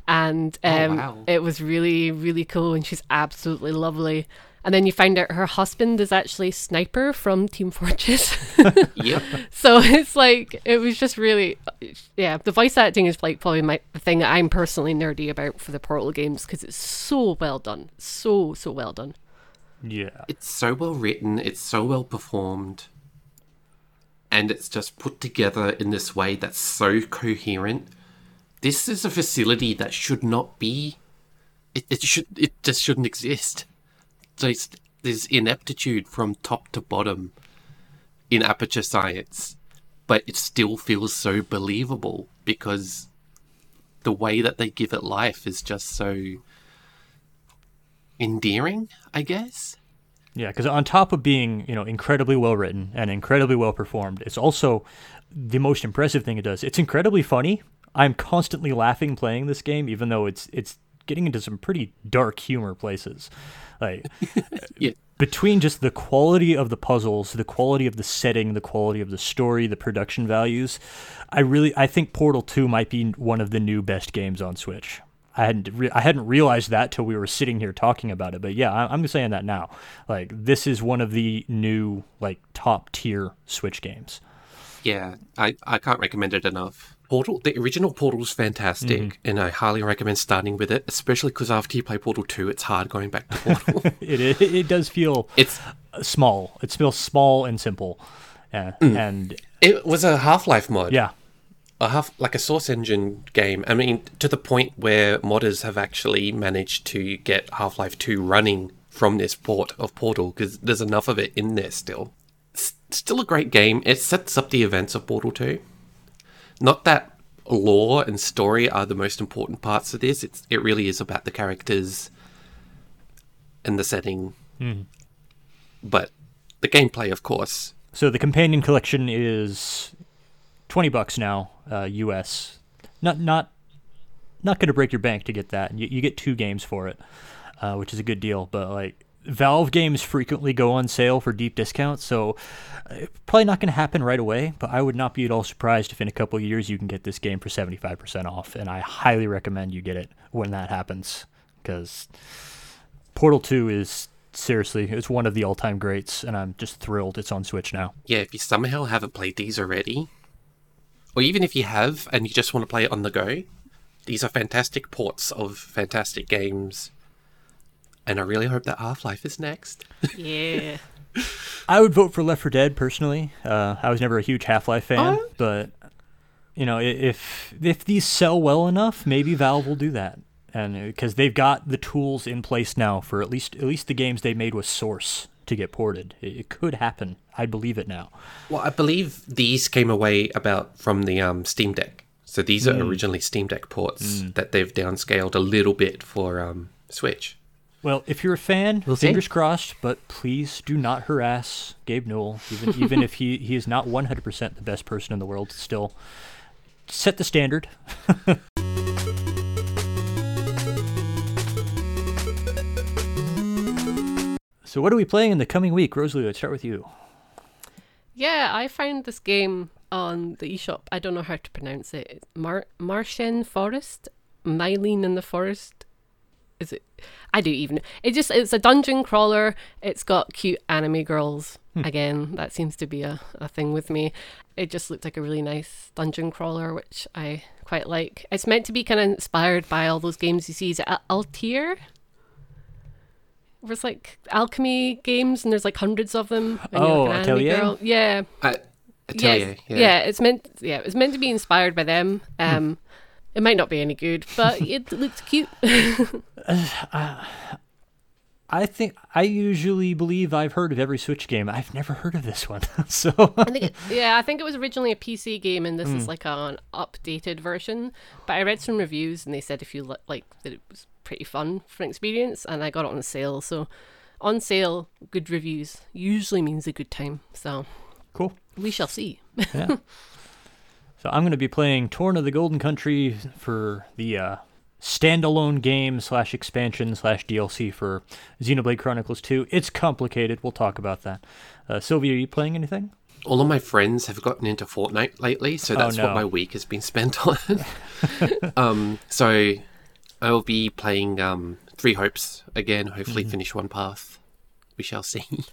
And Oh, um, wow. it was really, really cool and she's absolutely lovely. And then you find out her husband is actually Sniper from Team Fortress. Yep. So it's like it was just really, yeah. The voice acting is like probably my the thing that I'm personally nerdy about for the Portal games because it's so well done, so so well done. yeah, it's so well written, it's so well performed, and it's just put together in this way that's so coherent. This is a facility that should not be. It, it should. It just shouldn't exist. There's, there's ineptitude from top to bottom in aperture science, but it still feels so believable because the way that they give it life is just so endearing, I guess. yeah. Because on top of being you know incredibly well written and incredibly well performed, it's also the most impressive thing it does. It's incredibly funny. I'm constantly laughing playing this game, even though it's it's getting into some pretty dark humor places. Like Yeah. between just the quality of the puzzles, the quality of the setting, the quality of the story, the production values, I really I think Portal 2 might be one of the new best games on Switch. I hadn't re- I hadn't realized that till we were sitting here talking about it, but yeah, I- I'm saying that now. Like this is one of the new like top tier Switch games. Yeah, I, I can't recommend it enough. Portal, the original Portal is fantastic, and I highly recommend starting with it, especially because after you play Portal 2, it's hard going back to Portal. It, it it does feel it's small. It feels small and simple, uh, and It was a Half Life mod. yeah, A half, like a Source Engine game. I mean, to the point where modders have actually managed to get Half Life 2 running from this port of Portal because there's enough of it in there still. It's still a great game. It sets up the events of Portal 2. Not that lore and story are the most important parts of this. It's it really is about the characters and the setting. But the gameplay, of course, So the companion collection is twenty bucks now, uh, U.S. Not not not going to break your bank to get that. You, you get two games for it, uh, which is a good deal. But like Valve games frequently go on sale for deep discounts, so uh, probably not going to happen right away. But I would not be at all surprised if in a couple years you can get this game for seventy five percent off, and I highly recommend you get it when that happens because Portal Two is. Seriously, it's one of the all-time greats, and I'm just thrilled it's on Switch now. yeah, if you somehow haven't played these already, or even if you have and you just want to play it on the go, these are fantastic ports of fantastic games. And I really hope that Half Life is next. Yeah. I would vote for Left 4 Dead personally. Uh, I was never a huge Half Life fan, Oh. but you know, if if these sell well enough, maybe Valve will do that, and because they've got the tools in place now for at least at least the games they made with Source to get ported. It, it could happen. I believe it now. Well, I believe these came away about from the um, Steam Deck. So these are originally Steam Deck ports that they've downscaled a little bit for um, Switch. Well, if you're a fan, We'll see. fingers crossed, but please do not harass Gabe Newell, even even if he, he is not 100% the best person in the world. Still, set the standard. so, what are we playing in the coming week, Rosalie? Let's start with you. Yeah, I found this game on the eShop. I don't know how to pronounce it. Mar- Martian Forest? Mylene in the Forest? Is it? I do even. It just, it's a dungeon crawler. It's got cute anime girls. Again, that seems to be a, a thing with me. It just looked like a really nice dungeon crawler, which I quite like. It's meant to be kind of inspired by all those games you see. Is it Al- Altair? There's like alchemy games, and there's like hundreds of them. and you're, Oh, like, an anime Atelier? girl. Yeah, Uh, Atelier, yeah, yeah. yeah. it's meant. Yeah, it's meant to be inspired by them. Um, it might not be any good, but it looks cute. Uh, I think I usually believe I've heard of every Switch game. I've never heard of this one. so, I think. It, yeah, I think it was originally a PC game, and this is hmm. like an updated version. But I read some reviews, and they said if you li- like that, it was pretty fun for an experience, and I got it on sale. So, on sale, good reviews usually means a good time. So cool. we shall see. Yeah. So I'm going to be playing Torna the Golden Country for the uh, standalone game slash expansion slash DLC for Xenoblade Chronicles 2. It's complicated. We'll talk about that. Uh, Sylvia, are you playing anything? All of my friends have gotten into Fortnite lately, so Oh, that's no. what my week has been spent on. um, so I'll be playing um, Three Hopes again, hopefully Mm-hmm. finish one path. We shall see.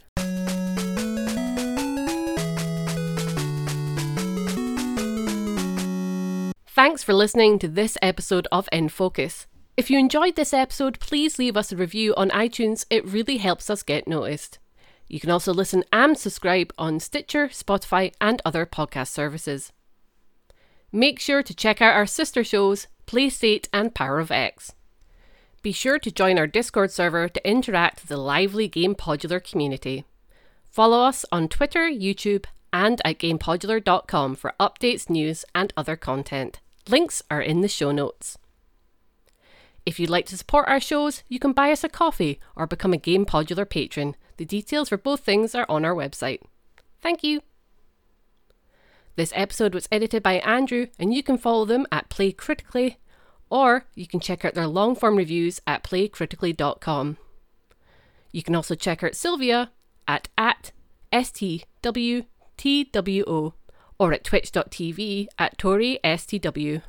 Thanks for listening to this episode of In Focus. If you enjoyed this episode, please leave us a review on iTunes. It really helps us get noticed. You can also listen and subscribe on Stitcher, Spotify, and other podcast services. Make sure to check out our sister shows, PlayState and Power of X. Be sure to join our Discord server to interact with the lively Game Podular community. Follow us on Twitter, YouTube, and at GamePodular.com for updates, news, and other content. Links are in the show notes. If you'd like to support our shows, you can buy us a coffee or become a Game Podular patron. The details for both things are on our website. Thank you. This episode was edited by Andrew, and you can follow them at Play Critically, or you can check out their long form reviews at playcritically.com. You can also check out Sylvia at, at STWTWO or at twitch.tv at Tori STW.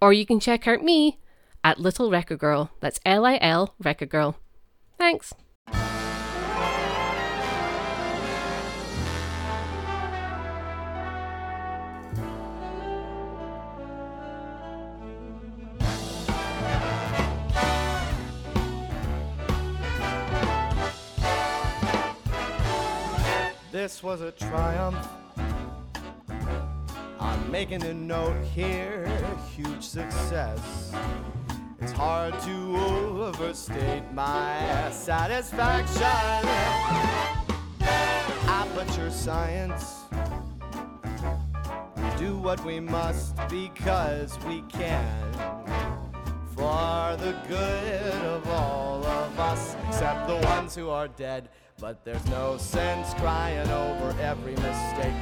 Or you can check out me at Little Record Girl. That's L I L Record Girl. Thanks. This was a triumph I'm making a note here, huge success. It's hard to overstate my satisfaction. Aperture science. Do what we must because we can. For the good of all of us, except the ones who are dead. But there's no sense crying over every mistake.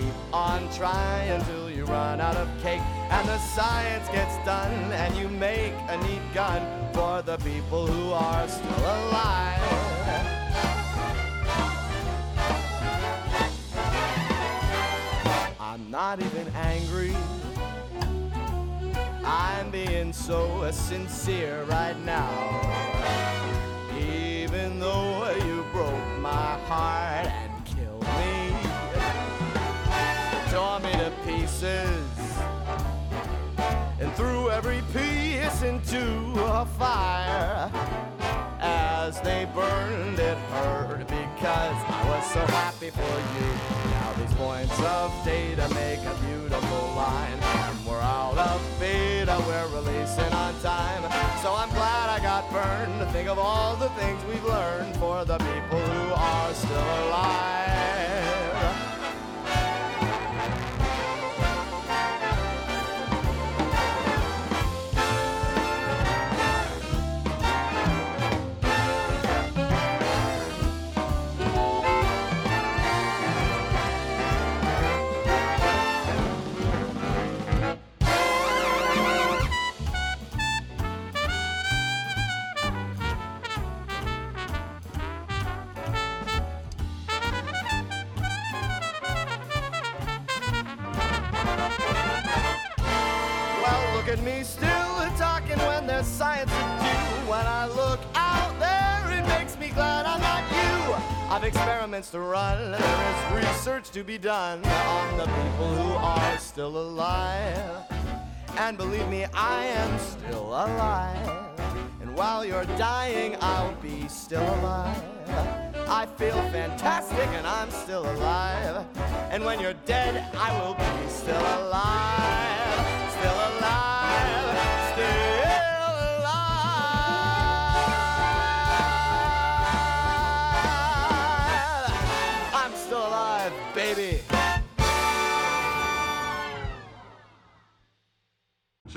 Keep on trying till you run out of cake. And the science gets done, and you make a neat gun for the people who are still alive. I'm not even angry. I'm being so sincere right now. Even though you broke my heart and threw every piece into a fire. As they burned, it hurt because I was so happy for you. Now these points of data make a beautiful line. And we're out of beta, we're releasing on time. So I'm glad I got burned think of all the things we've learned for the people who are still alive. I've experiments to run, there is research to be done on the people who are still alive. And believe me, I am still alive. And while you're dying, I'll be still alive. I feel fantastic and I'm still alive. And when you're dead, I will be still alive.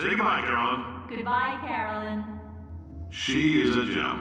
Say goodbye, Caroline. Goodbye, Caroline. She is a gem.